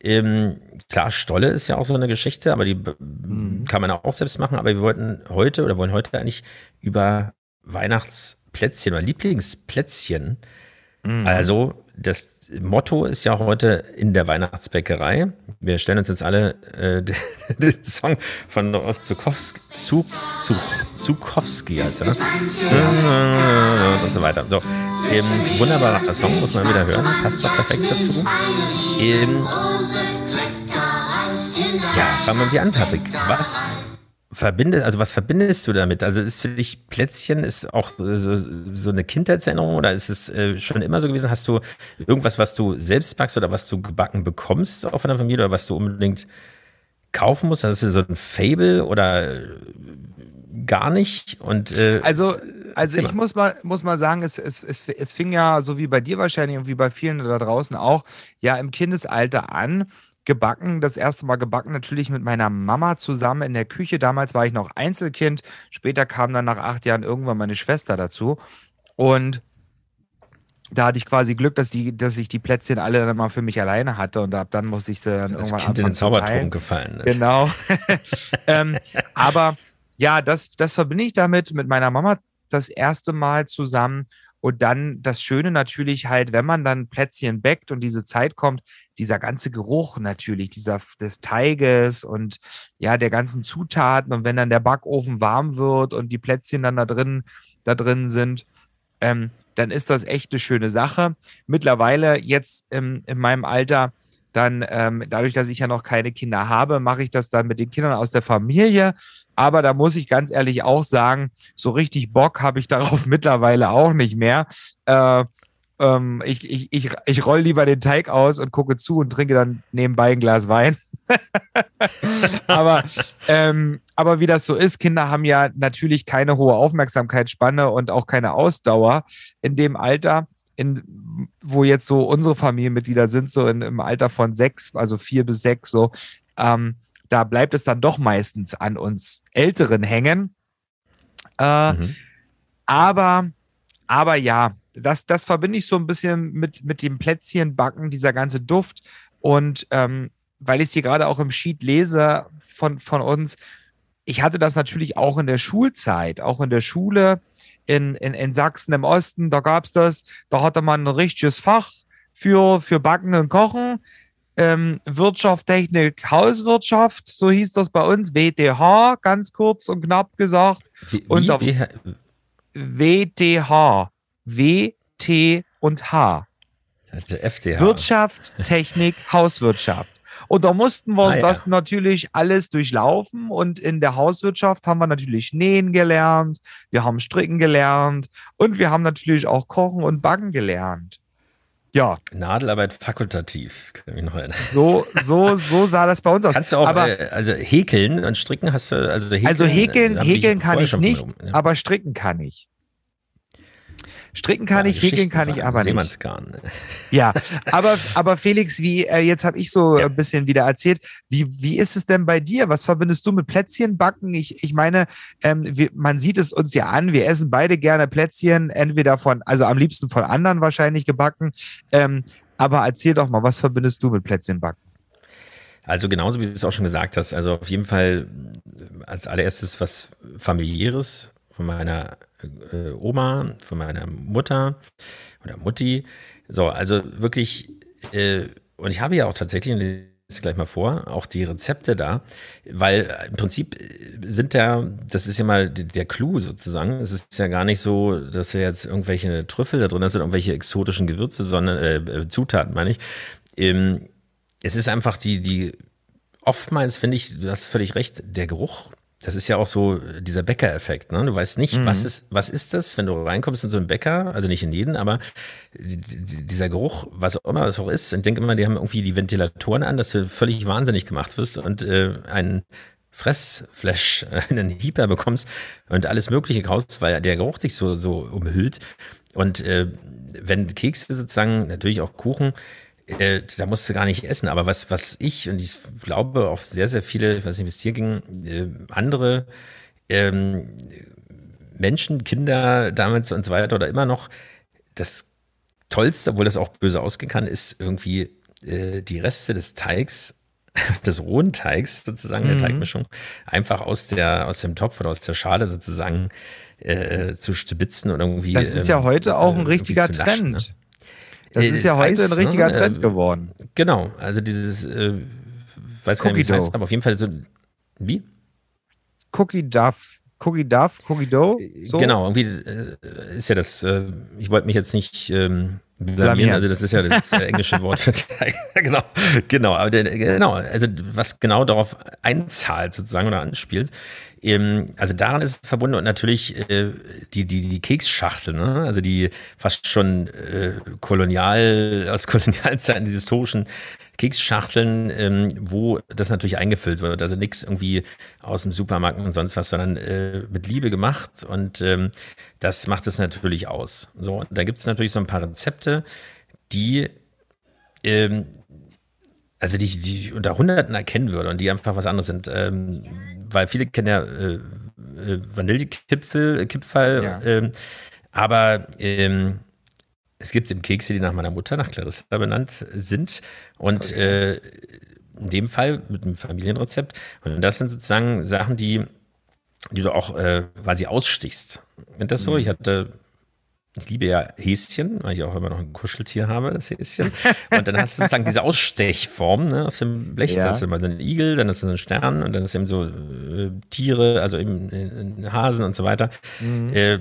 S3: ähm, klar, Stolle ist ja auch so eine Geschichte, aber die mhm. kann man auch selbst machen. Aber wir wollten heute oder wollen heute eigentlich über Weihnachtsplätzchen oder Lieblingsplätzchen. Mhm. Also das Motto ist ja heute in der Weihnachtsbäckerei. Wir stellen uns jetzt alle äh, den Song von Rolf Zukowski, Zuk, Zuk, Zukowski heißt er, ne? und so weiter. So, ähm, wunderbarer Song, muss man wieder hören, passt doch perfekt dazu. Ähm, ja, fangen wir an, Patrick. Was verbindest, also was verbindest du damit? Also ist für dich Plätzchen ist auch so, so eine Kindheitserinnerung oder ist es äh, schon immer so gewesen? Hast du irgendwas, was du selbst backst oder was du gebacken bekommst auch von der Familie oder was du unbedingt kaufen musst? Das ist so ein Fable oder äh, gar nicht? Und äh,
S2: also also ich muss mal, muss mal sagen, es, es, es, es fing ja so wie bei dir wahrscheinlich und wie bei vielen da draußen auch, ja im Kindesalter an gebacken, das erste Mal gebacken natürlich mit meiner Mama zusammen in der Küche. Damals war ich noch Einzelkind. Später kam dann nach acht Jahren irgendwann meine Schwester dazu. Und da hatte ich quasi Glück, dass, die, dass ich die Plätzchen alle dann mal für mich alleine hatte und ab dann musste ich sie dann
S3: das
S2: irgendwann
S3: kind in den Zauberturm gefallen ist.
S2: Genau. ähm, aber ja, das, das verbinde ich damit mit meiner Mama das erste Mal zusammen. Und dann das Schöne natürlich halt, wenn man dann Plätzchen backt und diese Zeit kommt, dieser ganze Geruch natürlich, dieser des Teiges und ja, der ganzen Zutaten. Und wenn dann der Backofen warm wird und die Plätzchen dann da drin, da drin sind, ähm, dann ist das echt eine schöne Sache. Mittlerweile jetzt ähm, in meinem Alter, dann ähm, dadurch, dass ich ja noch keine Kinder habe, mache ich das dann mit den Kindern aus der Familie. Aber da muss ich ganz ehrlich auch sagen, so richtig Bock habe ich darauf mittlerweile auch nicht mehr. Äh, ähm, ich ich, ich, ich roll lieber den Teig aus und gucke zu und trinke dann nebenbei ein Glas Wein. aber, ähm, aber wie das so ist, Kinder haben ja natürlich keine hohe Aufmerksamkeitsspanne und auch keine Ausdauer in dem Alter, in, wo jetzt so unsere Familienmitglieder sind, so in, im Alter von sechs, also vier bis sechs, so. Ähm, da bleibt es dann doch meistens an uns Älteren hängen. Äh, mhm. Aber, aber ja, das, das verbinde ich so ein bisschen mit, mit dem Plätzchenbacken, dieser ganze Duft. Und ähm, weil ich es hier gerade auch im Sheet lese von, von uns, ich hatte das natürlich auch in der Schulzeit, auch in der Schule in, in, in Sachsen im Osten, da gab es das, da hatte man ein richtiges Fach für, für Backen und Kochen. Ähm, Wirtschaft, Technik, Hauswirtschaft, so hieß das bei uns, WTH, ganz kurz und knapp gesagt.
S3: Wie, und wie?
S2: WTH. W, T und H.
S3: FTH.
S2: Wirtschaft, Technik, Hauswirtschaft. Und da mussten wir ah, das ja. natürlich alles durchlaufen. Und in der Hauswirtschaft haben wir natürlich Nähen gelernt, wir haben Stricken gelernt und wir haben natürlich auch Kochen und Backen gelernt. Ja.
S3: Nadelarbeit fakultativ, kann ich noch erinnern.
S2: So, so, so sah das bei uns aus.
S3: Kannst du auch, aber, äh, also häkeln und stricken hast du, also
S2: häkeln. Also häkeln, häkeln kann ich nicht, ja. aber stricken kann ich. Stricken kann ja, ich, häkeln kann ich aber nicht. Ja, aber, aber Felix, wie, äh, jetzt habe ich so ja. ein bisschen wieder erzählt, wie, wie ist es denn bei dir? Was verbindest du mit Plätzchen backen? Ich, ich meine, ähm, wir, man sieht es uns ja an, wir essen beide gerne Plätzchen, entweder von, also am liebsten von anderen wahrscheinlich gebacken. Ähm, aber erzähl doch mal, was verbindest du mit Plätzchen backen?
S3: Also genauso wie du es auch schon gesagt hast, also auf jeden Fall als allererstes was familiäres von meiner äh, Oma, von meiner Mutter oder Mutti. So, also wirklich, äh, und ich habe ja auch tatsächlich, und lese gleich mal vor, auch die Rezepte da, weil im Prinzip sind da, das ist ja mal der Clou sozusagen. Es ist ja gar nicht so, dass wir jetzt irgendwelche Trüffel da drin sind, irgendwelche exotischen Gewürze, sondern äh, Zutaten, meine ich. Ähm, es ist einfach die, die oftmals finde ich, du hast völlig recht, der Geruch, das ist ja auch so dieser Bäcker-Effekt. Ne? Du weißt nicht, mhm. was, ist, was ist das, wenn du reinkommst in so einen Bäcker, also nicht in jeden, aber dieser Geruch, was auch immer es auch ist, ich denke immer, die haben irgendwie die Ventilatoren an, dass du völlig wahnsinnig gemacht wirst und äh, ein Fressflash, einen Hieper bekommst und alles Mögliche kaufst, weil der Geruch dich so, so umhüllt. Und äh, wenn Kekse sozusagen, natürlich auch Kuchen, äh, da musst du gar nicht essen. Aber was, was ich und ich glaube auch sehr, sehr viele, ich weiß nicht, wie es dir ging, äh, andere ähm, Menschen, Kinder damals und so weiter oder immer noch, das Tollste, obwohl das auch böse ausgehen kann, ist irgendwie äh, die Reste des Teigs des rohen Teigs sozusagen, mhm. der Teigmischung, einfach aus der, aus dem Topf oder aus der Schale sozusagen äh, zu stibitzen und irgendwie.
S2: Das ist ja ähm, heute auch ein richtiger Trend. Ne? Das ist ja heute Eis, ein richtiger ne? Trend geworden.
S3: Genau, also dieses, äh, weiß gar nicht, wie es heißt, aber auf jeden Fall so, wie?
S2: Cookie Duff. Cookie Duff, Cookie Dough?
S3: So? Genau, irgendwie äh, ist ja das, äh, ich wollte mich jetzt nicht ähm, blamieren, also das ist ja das äh, englische Wort für genau, genau, aber der, genau, also was genau darauf einzahlt sozusagen oder anspielt. Ähm, also daran ist verbunden und natürlich äh, die, die, die Keksschachtel, ne? also die fast schon äh, kolonial, aus Kolonialzeiten, die historischen Keksschachteln, ähm, wo das natürlich eingefüllt wird. Also nichts irgendwie aus dem Supermarkt und sonst was, sondern äh, mit Liebe gemacht. Und ähm, das macht es natürlich aus. So, da gibt es natürlich so ein paar Rezepte, die ähm, also die, die unter Hunderten erkennen würde und die einfach was anderes sind. Ähm, weil viele kennen ja äh, äh, Vanillekipfel, äh, Kipferl, ja. ähm, aber ähm, es gibt eben Kekse, die nach meiner Mutter, nach Clarissa benannt sind. Und okay. äh, in dem Fall mit einem Familienrezept. Und das sind sozusagen Sachen, die, die du auch äh, quasi ausstichst. Ist das so? Mhm. Ich hatte ich liebe ja Häschen, weil ich auch immer noch ein Kuscheltier habe, das Häschen. Und dann hast du sozusagen diese Ausstechform ne, auf dem Blech. Ja. Da hast du mal so einen Igel, dann hast du einen Stern und dann ist eben so äh, Tiere, also eben äh, Hasen und so weiter. Mhm. Äh,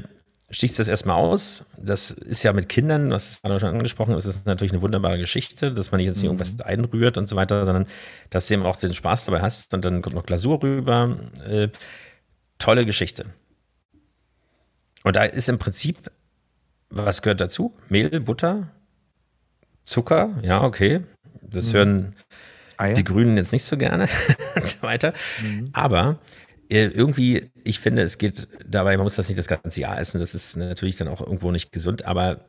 S3: stichst das erstmal aus. Das ist ja mit Kindern, was ist gerade schon angesprochen, das ist natürlich eine wunderbare Geschichte, dass man nicht jetzt nicht mhm. irgendwas einrührt und so weiter, sondern dass du eben auch den Spaß dabei hast und dann kommt noch Glasur rüber. Äh, tolle Geschichte. Und da ist im Prinzip, was gehört dazu? Mehl, Butter, Zucker, ja, okay. Das mhm. hören Eier. die Grünen jetzt nicht so gerne und so weiter. Mhm. Aber äh, irgendwie, ich finde, es geht dabei, man muss das nicht das ganze Jahr essen, das ist natürlich dann auch irgendwo nicht gesund, aber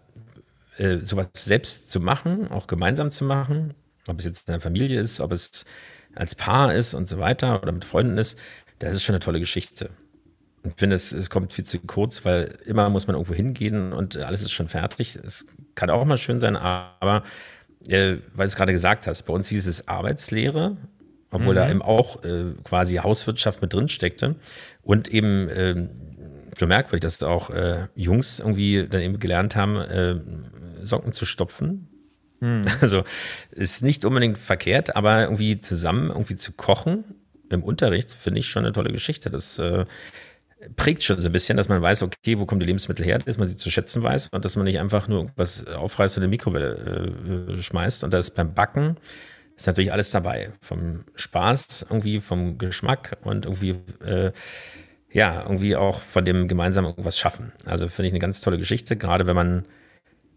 S3: äh, sowas selbst zu machen, auch gemeinsam zu machen, ob es jetzt in der Familie ist, ob es als Paar ist und so weiter oder mit Freunden ist, das ist schon eine tolle Geschichte. Ich finde, es, es kommt viel zu kurz, weil immer muss man irgendwo hingehen und alles ist schon fertig. Es kann auch mal schön sein, aber äh, weil du es gerade gesagt hast, bei uns hieß es Arbeitslehre obwohl mhm. da eben auch äh, quasi Hauswirtschaft mit drin steckte. Und eben äh, schon merkwürdig, dass auch äh, Jungs irgendwie dann eben gelernt haben, äh, Socken zu stopfen. Mhm. Also ist nicht unbedingt verkehrt, aber irgendwie zusammen irgendwie zu kochen im Unterricht finde ich schon eine tolle Geschichte. Das äh, prägt schon so ein bisschen, dass man weiß, okay, wo kommen die Lebensmittel her, dass man sie zu schätzen weiß und dass man nicht einfach nur irgendwas aufreißt und in die Mikrowelle äh, schmeißt. Und das beim Backen ist natürlich alles dabei. Vom Spaß irgendwie, vom Geschmack und irgendwie, äh, ja, irgendwie auch von dem gemeinsam irgendwas schaffen. Also finde ich eine ganz tolle Geschichte, gerade wenn man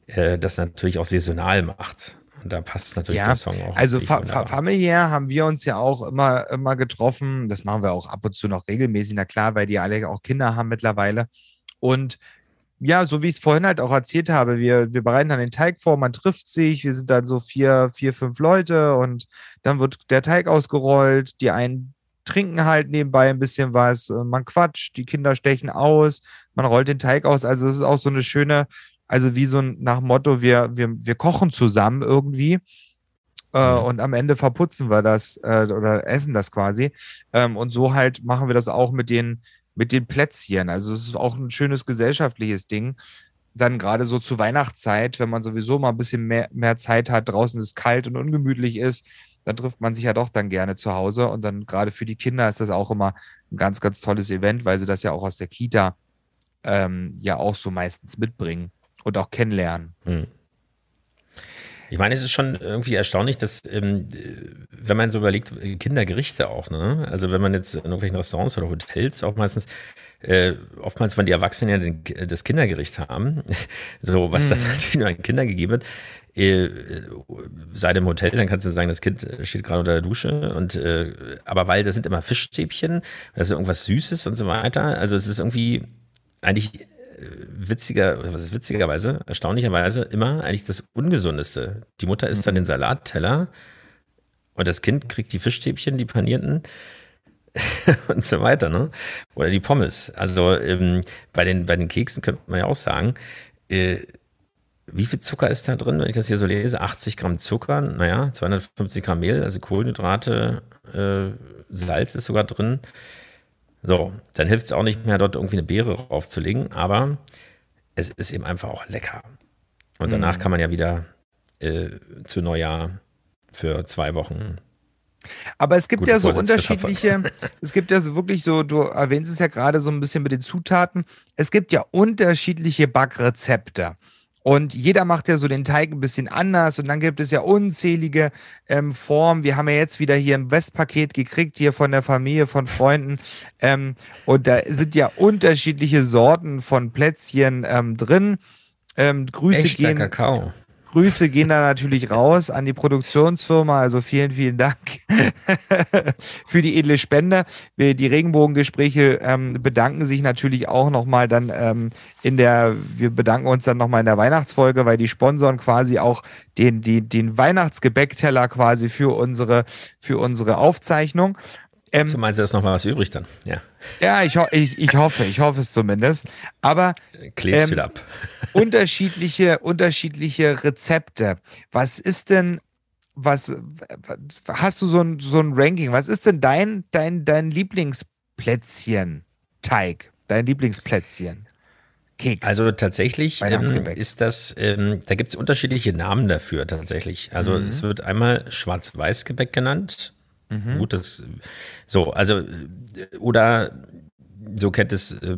S3: äh, das natürlich auch saisonal macht. Und da passt natürlich
S2: ja,
S3: der Song auch.
S2: Also fa fa familiär haben wir uns ja auch immer, immer getroffen. Das machen wir auch ab und zu noch regelmäßig, na klar, weil die alle auch Kinder haben mittlerweile. Und ja, so wie ich es vorhin halt auch erzählt habe, wir, wir bereiten dann den Teig vor, man trifft sich, wir sind dann so vier, vier, fünf Leute und dann wird der Teig ausgerollt, die einen trinken halt nebenbei ein bisschen was, man quatscht, die Kinder stechen aus, man rollt den Teig aus. Also es ist auch so eine schöne, also wie so ein nach Motto, wir, wir, wir kochen zusammen irgendwie. Äh, mhm. und am Ende verputzen wir das äh, oder essen das quasi. Ähm, und so halt machen wir das auch mit den, mit den Plätzchen. Also es ist auch ein schönes gesellschaftliches Ding. Dann gerade so zur Weihnachtszeit, wenn man sowieso mal ein bisschen mehr, mehr Zeit hat, draußen ist kalt und ungemütlich ist, dann trifft man sich ja doch dann gerne zu Hause. Und dann gerade für die Kinder ist das auch immer ein ganz, ganz tolles Event, weil sie das ja auch aus der Kita ähm, ja auch so meistens mitbringen und auch kennenlernen. Hm.
S3: Ich meine, es ist schon irgendwie erstaunlich, dass, ähm, wenn man so überlegt, Kindergerichte auch, ne? Also wenn man jetzt in irgendwelchen Restaurants oder Hotels auch meistens, äh, oftmals, wenn die Erwachsenen ja den, das Kindergericht haben, so was mhm. dann natürlich nur an Kinder gegeben wird, äh, sei im Hotel, dann kannst du sagen, das Kind steht gerade unter der Dusche und äh, aber weil das sind immer Fischstäbchen, das ist irgendwas Süßes und so weiter. Also es ist irgendwie eigentlich witziger, was ist witzigerweise, erstaunlicherweise immer eigentlich das Ungesundeste. Die Mutter isst dann den Salatteller und das Kind kriegt die Fischstäbchen, die panierten und so weiter, ne? Oder die Pommes. Also ähm, bei, den, bei den Keksen könnte man ja auch sagen, äh, wie viel Zucker ist da drin, wenn ich das hier so lese? 80 Gramm Zucker, naja, 250 Gramm Mehl, also Kohlenhydrate, äh, Salz ist sogar drin. So, dann hilft es auch nicht mehr, dort irgendwie eine Beere draufzulegen, aber es ist eben einfach auch lecker. Und danach mhm. kann man ja wieder äh, zu Neujahr für zwei Wochen.
S2: Aber es gibt ja so unterschiedliche, es gibt ja so wirklich so, du erwähnst es ja gerade so ein bisschen mit den Zutaten, es gibt ja unterschiedliche Backrezepte. Und jeder macht ja so den Teig ein bisschen anders und dann gibt es ja unzählige ähm, Formen. Wir haben ja jetzt wieder hier ein Westpaket gekriegt, hier von der Familie, von Freunden. Ähm, und da sind ja unterschiedliche Sorten von Plätzchen ähm, drin. Ähm, Grüße
S3: Echter gehen. Kakao.
S2: Grüße gehen da natürlich raus an die Produktionsfirma. Also vielen, vielen Dank für die edle Spende. Die Regenbogengespräche ähm, bedanken sich natürlich auch nochmal dann ähm, in der, wir bedanken uns dann nochmal in der Weihnachtsfolge, weil die sponsoren quasi auch den, die, den Weihnachtsgebäckteller quasi für unsere, für unsere Aufzeichnung.
S3: Ähm, du meinst, da ist noch mal was übrig dann? Ja.
S2: Ja, ich, ho ich, ich hoffe, ich hoffe es zumindest. Aber
S3: Klebst ähm, wieder ab.
S2: unterschiedliche, unterschiedliche Rezepte. Was ist denn, was hast du so ein, so ein Ranking? Was ist denn dein, dein, dein Lieblingsplätzchen-Teig? Dein Lieblingsplätzchen?
S3: Keks. Also tatsächlich ähm, ist das, ähm, da gibt es unterschiedliche Namen dafür tatsächlich. Also mhm. es wird einmal Schwarz-Weiß-Gebäck genannt Mhm. Gut, das so, also oder so kennt es äh,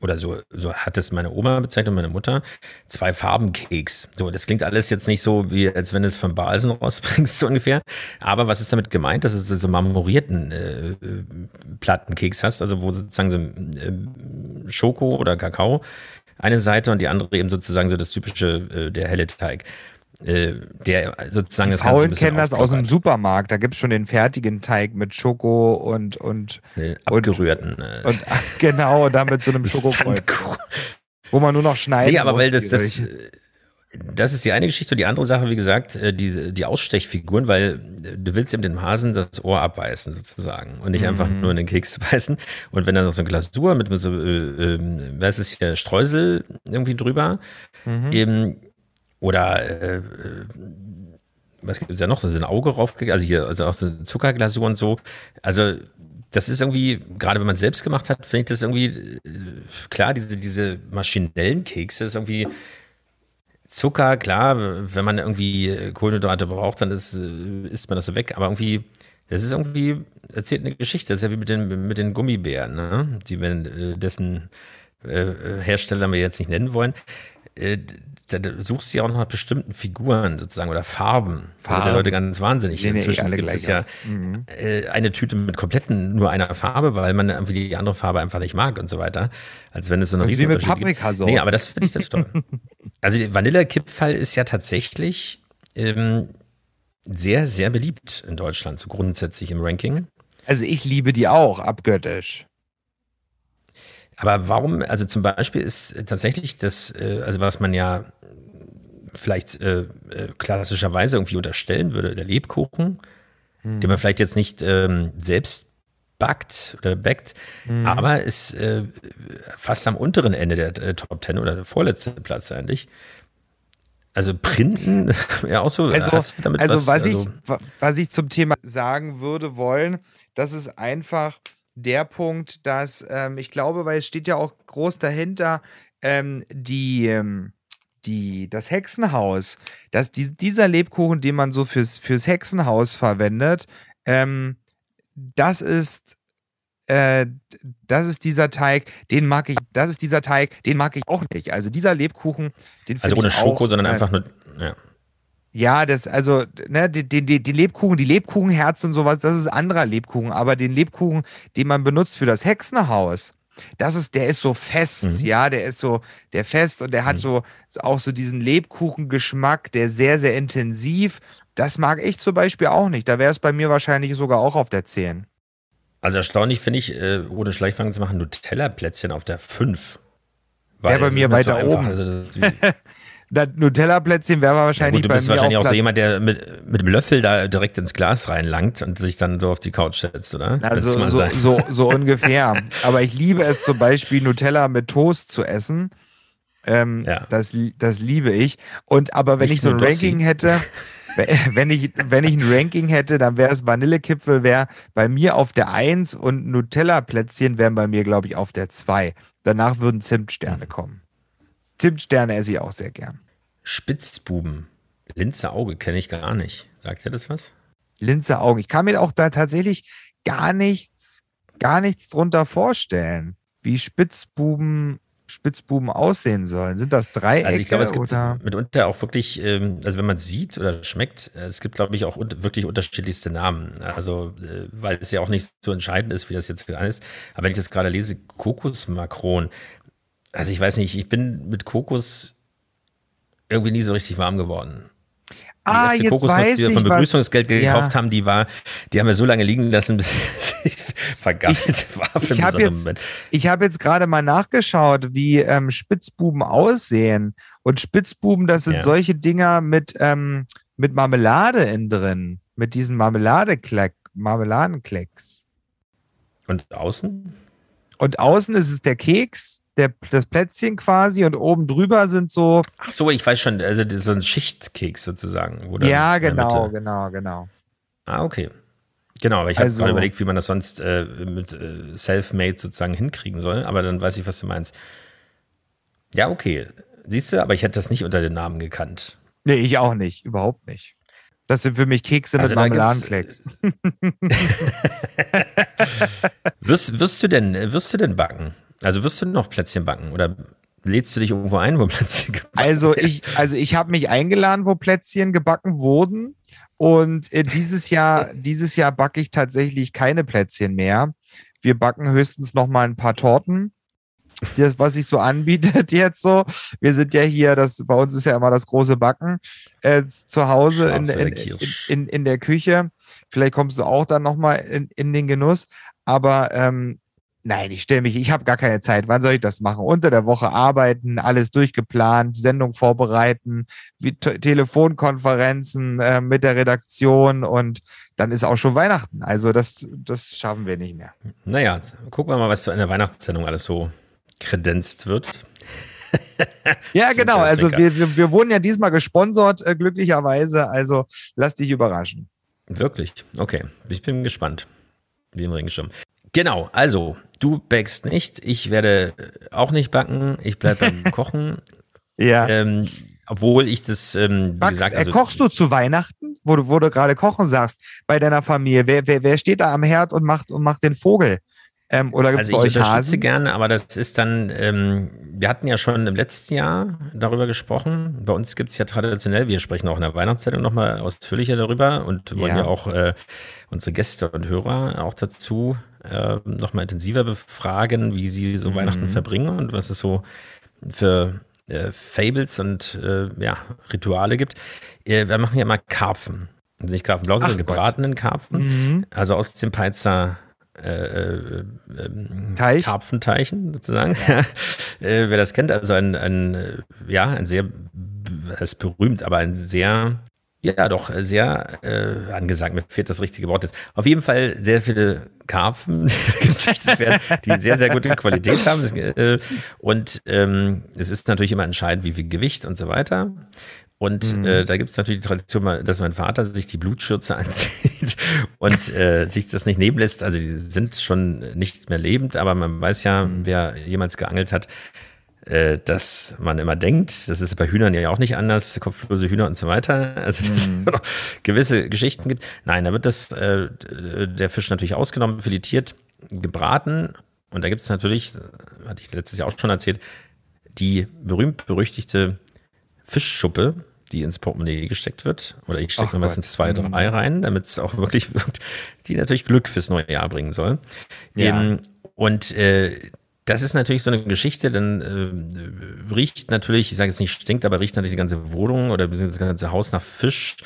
S3: oder so, so hat es meine Oma bezeichnet und meine Mutter, zwei Farben Keks. So, das klingt alles jetzt nicht so, wie als wenn du es von Basen rausbringst, so ungefähr. Aber was ist damit gemeint, dass du so marmorierten äh, Plattenkeks hast, also wo sozusagen so äh, Schoko oder Kakao eine Seite und die andere eben sozusagen so das typische, äh, der helle Teig. Äh, der sozusagen
S2: die das Faulen kennen das aus dem Supermarkt. Da gibt es schon den fertigen Teig mit Schoko und und
S3: den abgerührten.
S2: Und, äh. und genau, und dann mit so einem Schokokreuz. wo man nur noch schneiden
S3: Nee, aber muss, weil das, das, das ist die eine Geschichte. Und die andere Sache, wie gesagt, äh, die, die Ausstechfiguren, weil du willst eben dem Hasen das Ohr abbeißen, sozusagen. Und nicht mhm. einfach nur in den Keks beißen. Und wenn dann noch so eine Glasur mit, mit so, äh, äh, was ist hier, Streusel irgendwie drüber, mhm. eben oder äh, was gibt es ja noch? Ist ein Auge raufgegangen, also hier, also auch so eine Zuckerglasur und so. Also das ist irgendwie, gerade wenn man es selbst gemacht hat, finde ich das irgendwie, äh, klar, diese, diese maschinellen Kekse ist irgendwie Zucker, klar, wenn man irgendwie Kohlenhydrate braucht, dann ist, äh, isst man das so weg, aber irgendwie, das ist irgendwie, erzählt eine Geschichte, das ist ja wie mit den, mit den Gummibären, ne? die äh, dessen äh, Hersteller wir jetzt nicht nennen wollen da suchst du ja auch nach bestimmten Figuren sozusagen oder Farben. Farben. Also der Leute ganz wahnsinnig.
S2: Nee, nee,
S3: Inzwischen gibt es ja mhm. äh, eine Tüte mit kompletten nur einer Farbe, weil man irgendwie die andere Farbe einfach nicht mag und so weiter. Als wenn es so eine
S2: also wie mit Paprika so.
S3: Nee, aber das finde ich das toll. also der Vanillekipferl ist ja tatsächlich ähm, sehr, sehr beliebt in Deutschland, so grundsätzlich im Ranking.
S2: Also ich liebe die auch abgöttisch.
S3: Aber warum, also zum Beispiel ist tatsächlich das, äh, also was man ja vielleicht äh, äh, klassischerweise irgendwie unterstellen würde, der Lebkuchen, hm. den man vielleicht jetzt nicht ähm, selbst backt oder backt, hm. aber ist äh, fast am unteren Ende der äh, Top Ten oder der vorletzte Platz eigentlich. Also Printen, ja auch so.
S2: Also, also was, was, ich, also was ich zum Thema sagen würde wollen, das ist einfach der Punkt, dass ähm, ich glaube, weil es steht ja auch groß dahinter, ähm, die, ähm, die, das Hexenhaus, dass die, dieser Lebkuchen, den man so fürs, fürs Hexenhaus verwendet, ähm, das ist äh, das ist dieser Teig, den mag ich, das ist dieser Teig, den mag ich auch nicht. Also dieser Lebkuchen, den
S3: Also ohne Schoko, auch, sondern äh, einfach nur, ja.
S2: Ja, das, also, ne, die, die, die Lebkuchen, die Lebkuchenherz und sowas, das ist anderer Lebkuchen. Aber den Lebkuchen, den man benutzt für das Hexenhaus, das ist, der ist so fest, mhm. ja, der ist so, der fest und der hat mhm. so auch so diesen Lebkuchengeschmack, der sehr, sehr intensiv. Das mag ich zum Beispiel auch nicht. Da wäre es bei mir wahrscheinlich sogar auch auf der 10.
S3: Also erstaunlich finde ich, äh, ohne Schleichfang zu machen, Nutella-Plätzchen auf der 5.
S2: Wäre bei mir weiter so oben. Also das Nutella-Plätzchen wäre wahrscheinlich ja, gut,
S3: du bist wahrscheinlich auch, auch so jemand, der mit, mit dem Löffel da direkt ins Glas reinlangt und sich dann so auf die Couch setzt, oder?
S2: Also so, so, so ungefähr. Aber ich liebe es zum Beispiel, Nutella mit Toast zu essen. Ähm, ja. das, das liebe ich. Und aber wenn Nicht ich so ein Ranking hätte, wenn ich, wenn ich ein Ranking hätte, dann wäre es Vanillekipfel wäre bei mir auf der 1 und Nutella-Plätzchen wären bei mir, glaube ich, auf der 2. Danach würden Zimtsterne kommen. Zimtsterne esse ich auch sehr gern.
S3: Spitzbuben. Linzer Auge kenne ich gar nicht. Sagt ihr das was?
S2: Linzer Auge. Ich kann mir auch da tatsächlich gar nichts, gar nichts drunter vorstellen, wie Spitzbuben Spitzbuben aussehen sollen? Sind das Dreiecke?
S3: Also ich glaube, es gibt oder? mitunter auch wirklich, ähm, also wenn man sieht oder schmeckt, äh, es gibt, glaube ich, auch wirklich unterschiedlichste Namen. Also, äh, weil es ja auch nicht so entscheidend ist, wie das jetzt ist. Aber wenn ich das gerade lese, Kokosmakron, also ich weiß nicht, ich bin mit Kokos irgendwie nie so richtig warm geworden. Die ah, erste Kokosnuss, die wir von Begrüßungsgeld gekauft ja. haben, die war, die haben wir so lange liegen lassen, bis sie vergammelt
S2: ich, war für ich habe jetzt, Ich habe jetzt gerade mal nachgeschaut, wie ähm, Spitzbuben aussehen. Und Spitzbuben, das sind ja. solche Dinger mit, ähm, mit Marmelade innen drin. Mit diesen Marmeladekleck, Marmeladenklecks.
S3: Und außen?
S2: Und außen ist es der Keks der, das Plätzchen quasi und oben drüber sind so.
S3: Ach so, ich weiß schon, also so ein Schichtkeks sozusagen.
S2: ja, genau, genau, genau.
S3: Ah, okay. Genau, aber ich also, habe gerade überlegt, wie man das sonst äh, mit äh, Self-Made sozusagen hinkriegen soll, aber dann weiß ich, was du meinst. Ja, okay. Siehst du, aber ich hätte das nicht unter den Namen gekannt.
S2: Nee, ich auch nicht, überhaupt nicht. Das sind für mich Kekse also mit Marmeladenklecks.
S3: wirst, wirst, du denn, wirst du denn backen? Also wirst du noch Plätzchen backen oder lädst du dich irgendwo ein, wo Plätzchen
S2: gebacken Also ich, also ich habe mich eingeladen, wo Plätzchen gebacken wurden. Und äh, dieses Jahr, dieses Jahr backe ich tatsächlich keine Plätzchen mehr. Wir backen höchstens noch mal ein paar Torten. Das, was sich so anbietet jetzt so. Wir sind ja hier, das bei uns ist ja immer das große Backen äh, zu Hause in, in, in, in, der Küche. Vielleicht kommst du auch dann noch mal in, in den Genuss. Aber ähm, Nein, ich stelle mich, ich habe gar keine Zeit. Wann soll ich das machen? Unter der Woche arbeiten, alles durchgeplant, Sendung vorbereiten, wie Telefonkonferenzen äh, mit der Redaktion und dann ist auch schon Weihnachten. Also das, das schaffen wir nicht mehr.
S3: Naja, gucken wir mal, was in der Weihnachtssendung alles so kredenzt wird.
S2: ja, genau. Also wir, wir, wir, wurden ja diesmal gesponsert, äh, glücklicherweise. Also lass dich überraschen.
S3: Wirklich? Okay. Ich bin gespannt. Wie im Regenschirm. Genau, also Du backst nicht, ich werde auch nicht backen, ich bleibe beim Kochen.
S2: ja.
S3: Ähm, obwohl ich das, ähm,
S2: wie Backst, gesagt, also, kochst du zu Weihnachten, wo du, wo du gerade kochen sagst, bei deiner Familie? Wer, wer, wer steht da am Herd und macht, und macht den Vogel? Ähm, oder gibt's
S3: also bei euch ich unterstütze gerne, aber das ist dann, ähm, wir hatten ja schon im letzten Jahr darüber gesprochen. Bei uns gibt es ja traditionell, wir sprechen auch in der Weihnachtszeitung nochmal ausführlicher darüber und wollen ja, ja auch äh, unsere Gäste und Hörer auch dazu äh, nochmal intensiver befragen, wie sie so mhm. Weihnachten verbringen und was es so für äh, Fables und äh, ja, Rituale gibt. Äh, wir machen ja mal Karpfen. Also nicht Karpfenblau, sondern gebratenen Karpfen. Mhm. Also aus dem Peizer äh, äh, Teich? Karpfenteichen sozusagen. Ja. äh, wer das kennt, also ein, ein ja, ein sehr, das ist berühmt, aber ein sehr, ja, doch, sehr äh, angesagt, mir fehlt das richtige Wort jetzt. Auf jeden Fall sehr viele Karpfen, die sehr, sehr gute Qualität haben. Äh, und ähm, es ist natürlich immer entscheidend, wie viel Gewicht und so weiter. Und mhm. äh, da gibt es natürlich die Tradition, dass mein Vater sich die Blutschürze anzieht und äh, sich das nicht nehmen lässt. Also die sind schon nicht mehr lebend, aber man weiß ja, mhm. wer jemals geangelt hat, äh, dass man immer denkt, das ist bei Hühnern ja auch nicht anders, kopflose Hühner und so weiter. Also dass mhm. es noch gewisse Geschichten gibt. Nein, da wird das äh, der Fisch natürlich ausgenommen, filetiert, gebraten. Und da gibt es natürlich, hatte ich letztes Jahr auch schon erzählt, die berühmt-berüchtigte Fischschuppe, die ins Portemonnaie gesteckt wird. Oder ich stecke meistens zwei, drei rein, damit es auch wirklich wirkt, die natürlich Glück fürs neue Jahr bringen soll.
S2: Ja.
S3: Ähm, und äh, das ist natürlich so eine Geschichte, dann äh, riecht natürlich, ich sage jetzt nicht stinkt, aber riecht natürlich die ganze Wohnung oder das ganze Haus nach Fisch,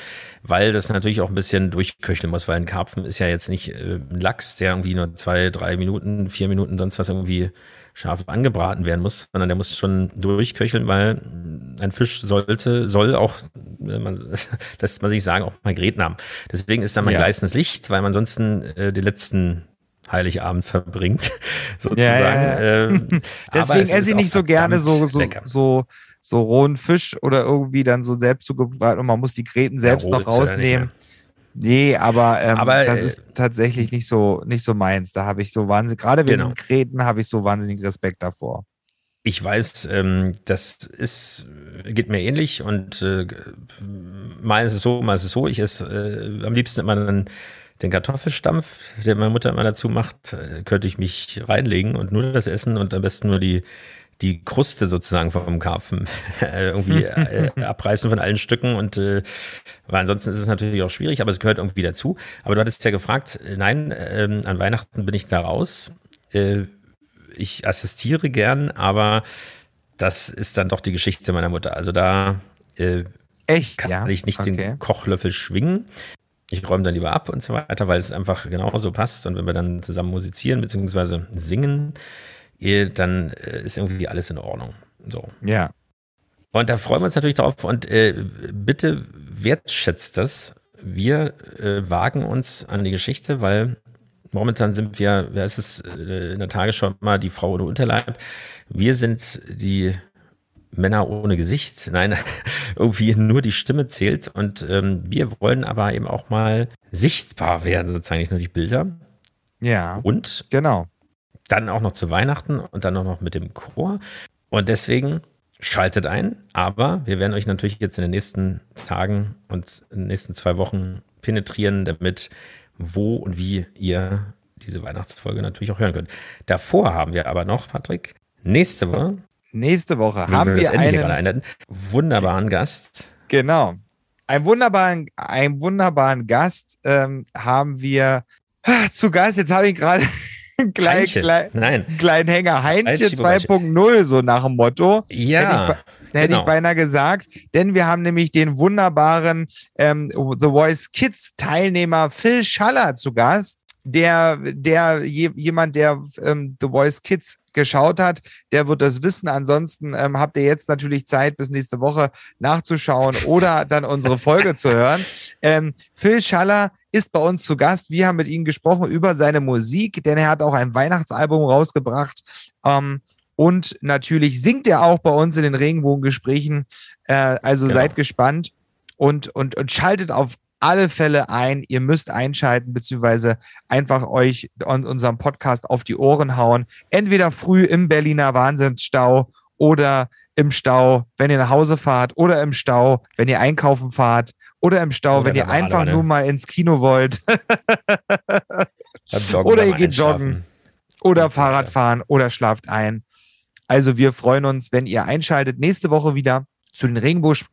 S3: weil das natürlich auch ein bisschen durchköcheln muss, weil ein Karpfen ist ja jetzt nicht äh, ein Lachs, der irgendwie nur zwei, drei Minuten, vier Minuten, sonst was irgendwie scharf angebraten werden muss, sondern der muss schon durchköcheln, weil ein Fisch sollte, soll auch, äh, man, lässt man sich sagen, auch mal Gräten haben. Deswegen ist da mal
S2: Ja.
S3: gleißendes Licht, weil man ansonsten äh, den letzten Heiligabend verbringt, sozusagen.
S2: Ja, ja.
S3: Ähm,
S2: Deswegen
S3: es
S2: esse ich nicht so gerne so, so,
S3: lecker.
S2: so, so rohen Fisch oder irgendwie dann so selbst zubereitet und man muss die Gräten selbst noch rausnehmen. Nee, aber, ähm,
S3: Aber,
S2: das
S3: äh,
S2: ist tatsächlich nicht so, nicht so meins. Da habe ich so wahnsinnig, gerade wegen
S3: Genau.
S2: Gräten habe ich so wahnsinnig Respekt davor.
S3: Ich weiß, ähm, das ist, geht mir ähnlich und äh, mal ist es so, mal ist es so. Ich esse äh, am liebsten immer dann den Kartoffelstampf, den meine Mutter immer dazu macht, äh, könnte ich mich reinlegen und nur das essen und am besten nur die, die Kruste sozusagen vom Karpfen äh, irgendwie äh, abreißen von allen Stücken und äh, weil ansonsten ist es natürlich auch schwierig, aber es gehört irgendwie dazu. Aber du hattest ja gefragt, nein, ähm, an Weihnachten bin ich da raus. Äh, ich assistiere gern, aber das ist dann doch die Geschichte meiner Mutter. Also da äh,
S2: Echt,
S3: kann
S2: ja?
S3: ich nicht
S2: okay.
S3: den Kochlöffel schwingen. Ich räume dann lieber ab und so weiter, weil es einfach genauso passt. Und wenn wir dann zusammen musizieren bzw. singen, eh, dann äh, ist irgendwie alles in Ordnung. So.
S2: Ja.
S3: Und da freuen wir uns natürlich drauf. Und äh, bitte wertschätzt das. Wir äh, wagen uns an die Geschichte, weil momentan sind wir, wer ist es äh, in der Tagesschau mal, die Frau ohne Unterleib. Wir sind die Männer ohne Gesicht. Nein, irgendwie nur die Stimme zählt. Und ähm, wir wollen aber eben auch mal sichtbar werden, sozusagen nicht nur die Bilder.
S2: Ja,
S3: Und
S2: genau.
S3: dann auch noch zu Weihnachten und dann auch noch mit dem Chor. Und deswegen schaltet ein, aber wir werden euch natürlich jetzt in den nächsten Tagen und in den nächsten zwei Wochen penetrieren, damit wo und wie ihr diese Weihnachtsfolge natürlich auch hören könnt. Davor haben wir aber noch, Patrick, nächste Woche,
S2: Nächste Woche
S3: wenn
S2: haben
S3: wir
S2: wir einen,
S3: einleiten, wunderbaren Gast.
S2: genau, einen wunderbaren, einen wunderbaren Gast ähm, haben wir ah, zu Gast. Jetzt habe ich gerade gleich,
S3: Nein,
S2: kleinen Hänger. Heinche
S3: Heinche
S2: 2.0, so nach dem Motto.
S3: ja,
S2: Hätte Hätte
S3: Genau.
S2: ich beinahe gesagt, denn wir haben nämlich den wunderbaren ähm, The Voice Kids Teilnehmer Phil Schaller zu Gast. Der, der je, jemand, der ähm, The Voice Kids geschaut hat, der wird das wissen. Ansonsten ähm, habt ihr jetzt natürlich Zeit, bis nächste Woche nachzuschauen oder dann unsere Folge zu hören. Ähm, Phil Schaller ist bei uns zu Gast. Wir haben mit ihm gesprochen über seine Musik, denn er hat auch ein Weihnachtsalbum rausgebracht. Ähm, und natürlich singt er auch bei uns in den Regenbogengesprächen. Äh, also
S3: Genau.
S2: seid gespannt und, und, und schaltet auf alle Fälle ein. Ihr müsst einschalten, beziehungsweise einfach euch on, unserem Podcast auf die Ohren hauen. Entweder früh im Berliner Wahnsinnsstau oder im Stau, wenn ihr nach Hause fahrt, oder im Stau, wenn ihr einkaufen fahrt, oder im Stau,
S3: Oder
S2: wenn ihr einfach
S3: Badewanne.
S2: nur mal ins Kino wollt, Oder ihr geht joggen. oder
S3: Und
S2: Fahrrad fahren oder schlaft ein. Also wir freuen uns, wenn ihr einschaltet. Nächste Woche wieder zu den Regenbogen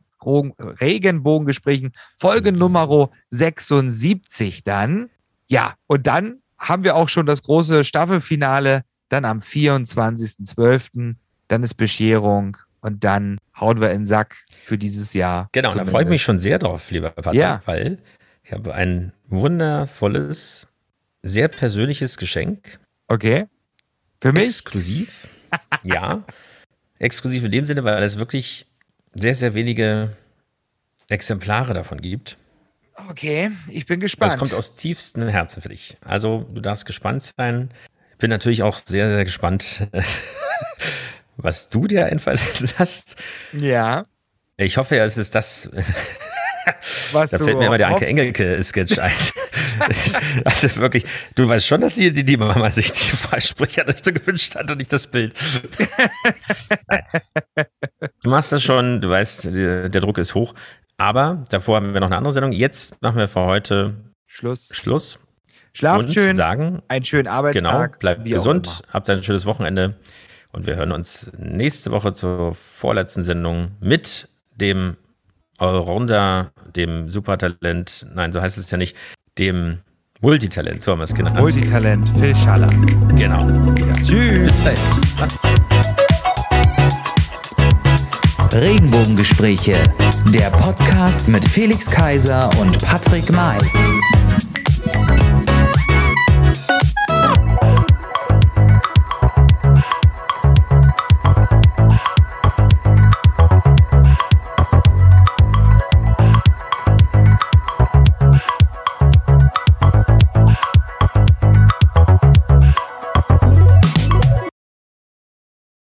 S2: Regenbogengesprächen. Folge
S3: Mhm.
S2: Nummer 76 dann. Ja, und dann haben wir auch schon das große Staffelfinale. Dann am 24.12. Dann ist Bescherung und dann hauen wir in den Sack für dieses Jahr.
S3: Genau, da
S2: zumindest.
S3: freue ich mich schon sehr drauf, lieber Patrick,
S2: Ja.
S3: weil ich habe ein wundervolles, sehr persönliches Geschenk.
S2: Okay. Für mich?
S3: Exklusiv. ja. Exklusiv in dem Sinne, weil es wirklich sehr, sehr wenige Exemplare davon gibt.
S2: Okay, ich bin gespannt.
S3: es kommt aus tiefstem Herzen für dich. Also du darfst gespannt sein. Ich bin natürlich auch sehr, sehr gespannt, was du dir einfallen hast.
S2: ja.
S3: Ich hoffe ja, es ist das,
S2: Was
S3: Da fällt mir immer der Anke. Engelke-Sketch ein. also wirklich, du weißt schon, dass die, die, die Mama sich die Freisprecher nicht so gewünscht hat und nicht das Bild. Du machst das schon, du weißt, der, Druck ist hoch. Aber davor haben wir noch eine andere Sendung. Jetzt machen wir für heute
S2: Schluss.
S3: Schluss
S2: Schlaft
S3: und
S2: schön,
S3: sagen,
S2: einen schönen
S3: genau,
S2: Arbeitstag.
S3: bleibt
S2: wie auch
S3: gesund, habt ein schönes Wochenende und wir hören uns nächste Woche zur vorletzten Sendung mit dem Allrounder, dem Supertalent, nein, so heißt es ja nicht, dem Multitalent, so haben wir es genannt.
S4: Multitalent, Phil Schaller.
S3: Genau.
S4: Tschüss.
S3: Bis dahin.
S2: Regenbogengespräche, der Podcast mit Felix Kaiser und Patrick May.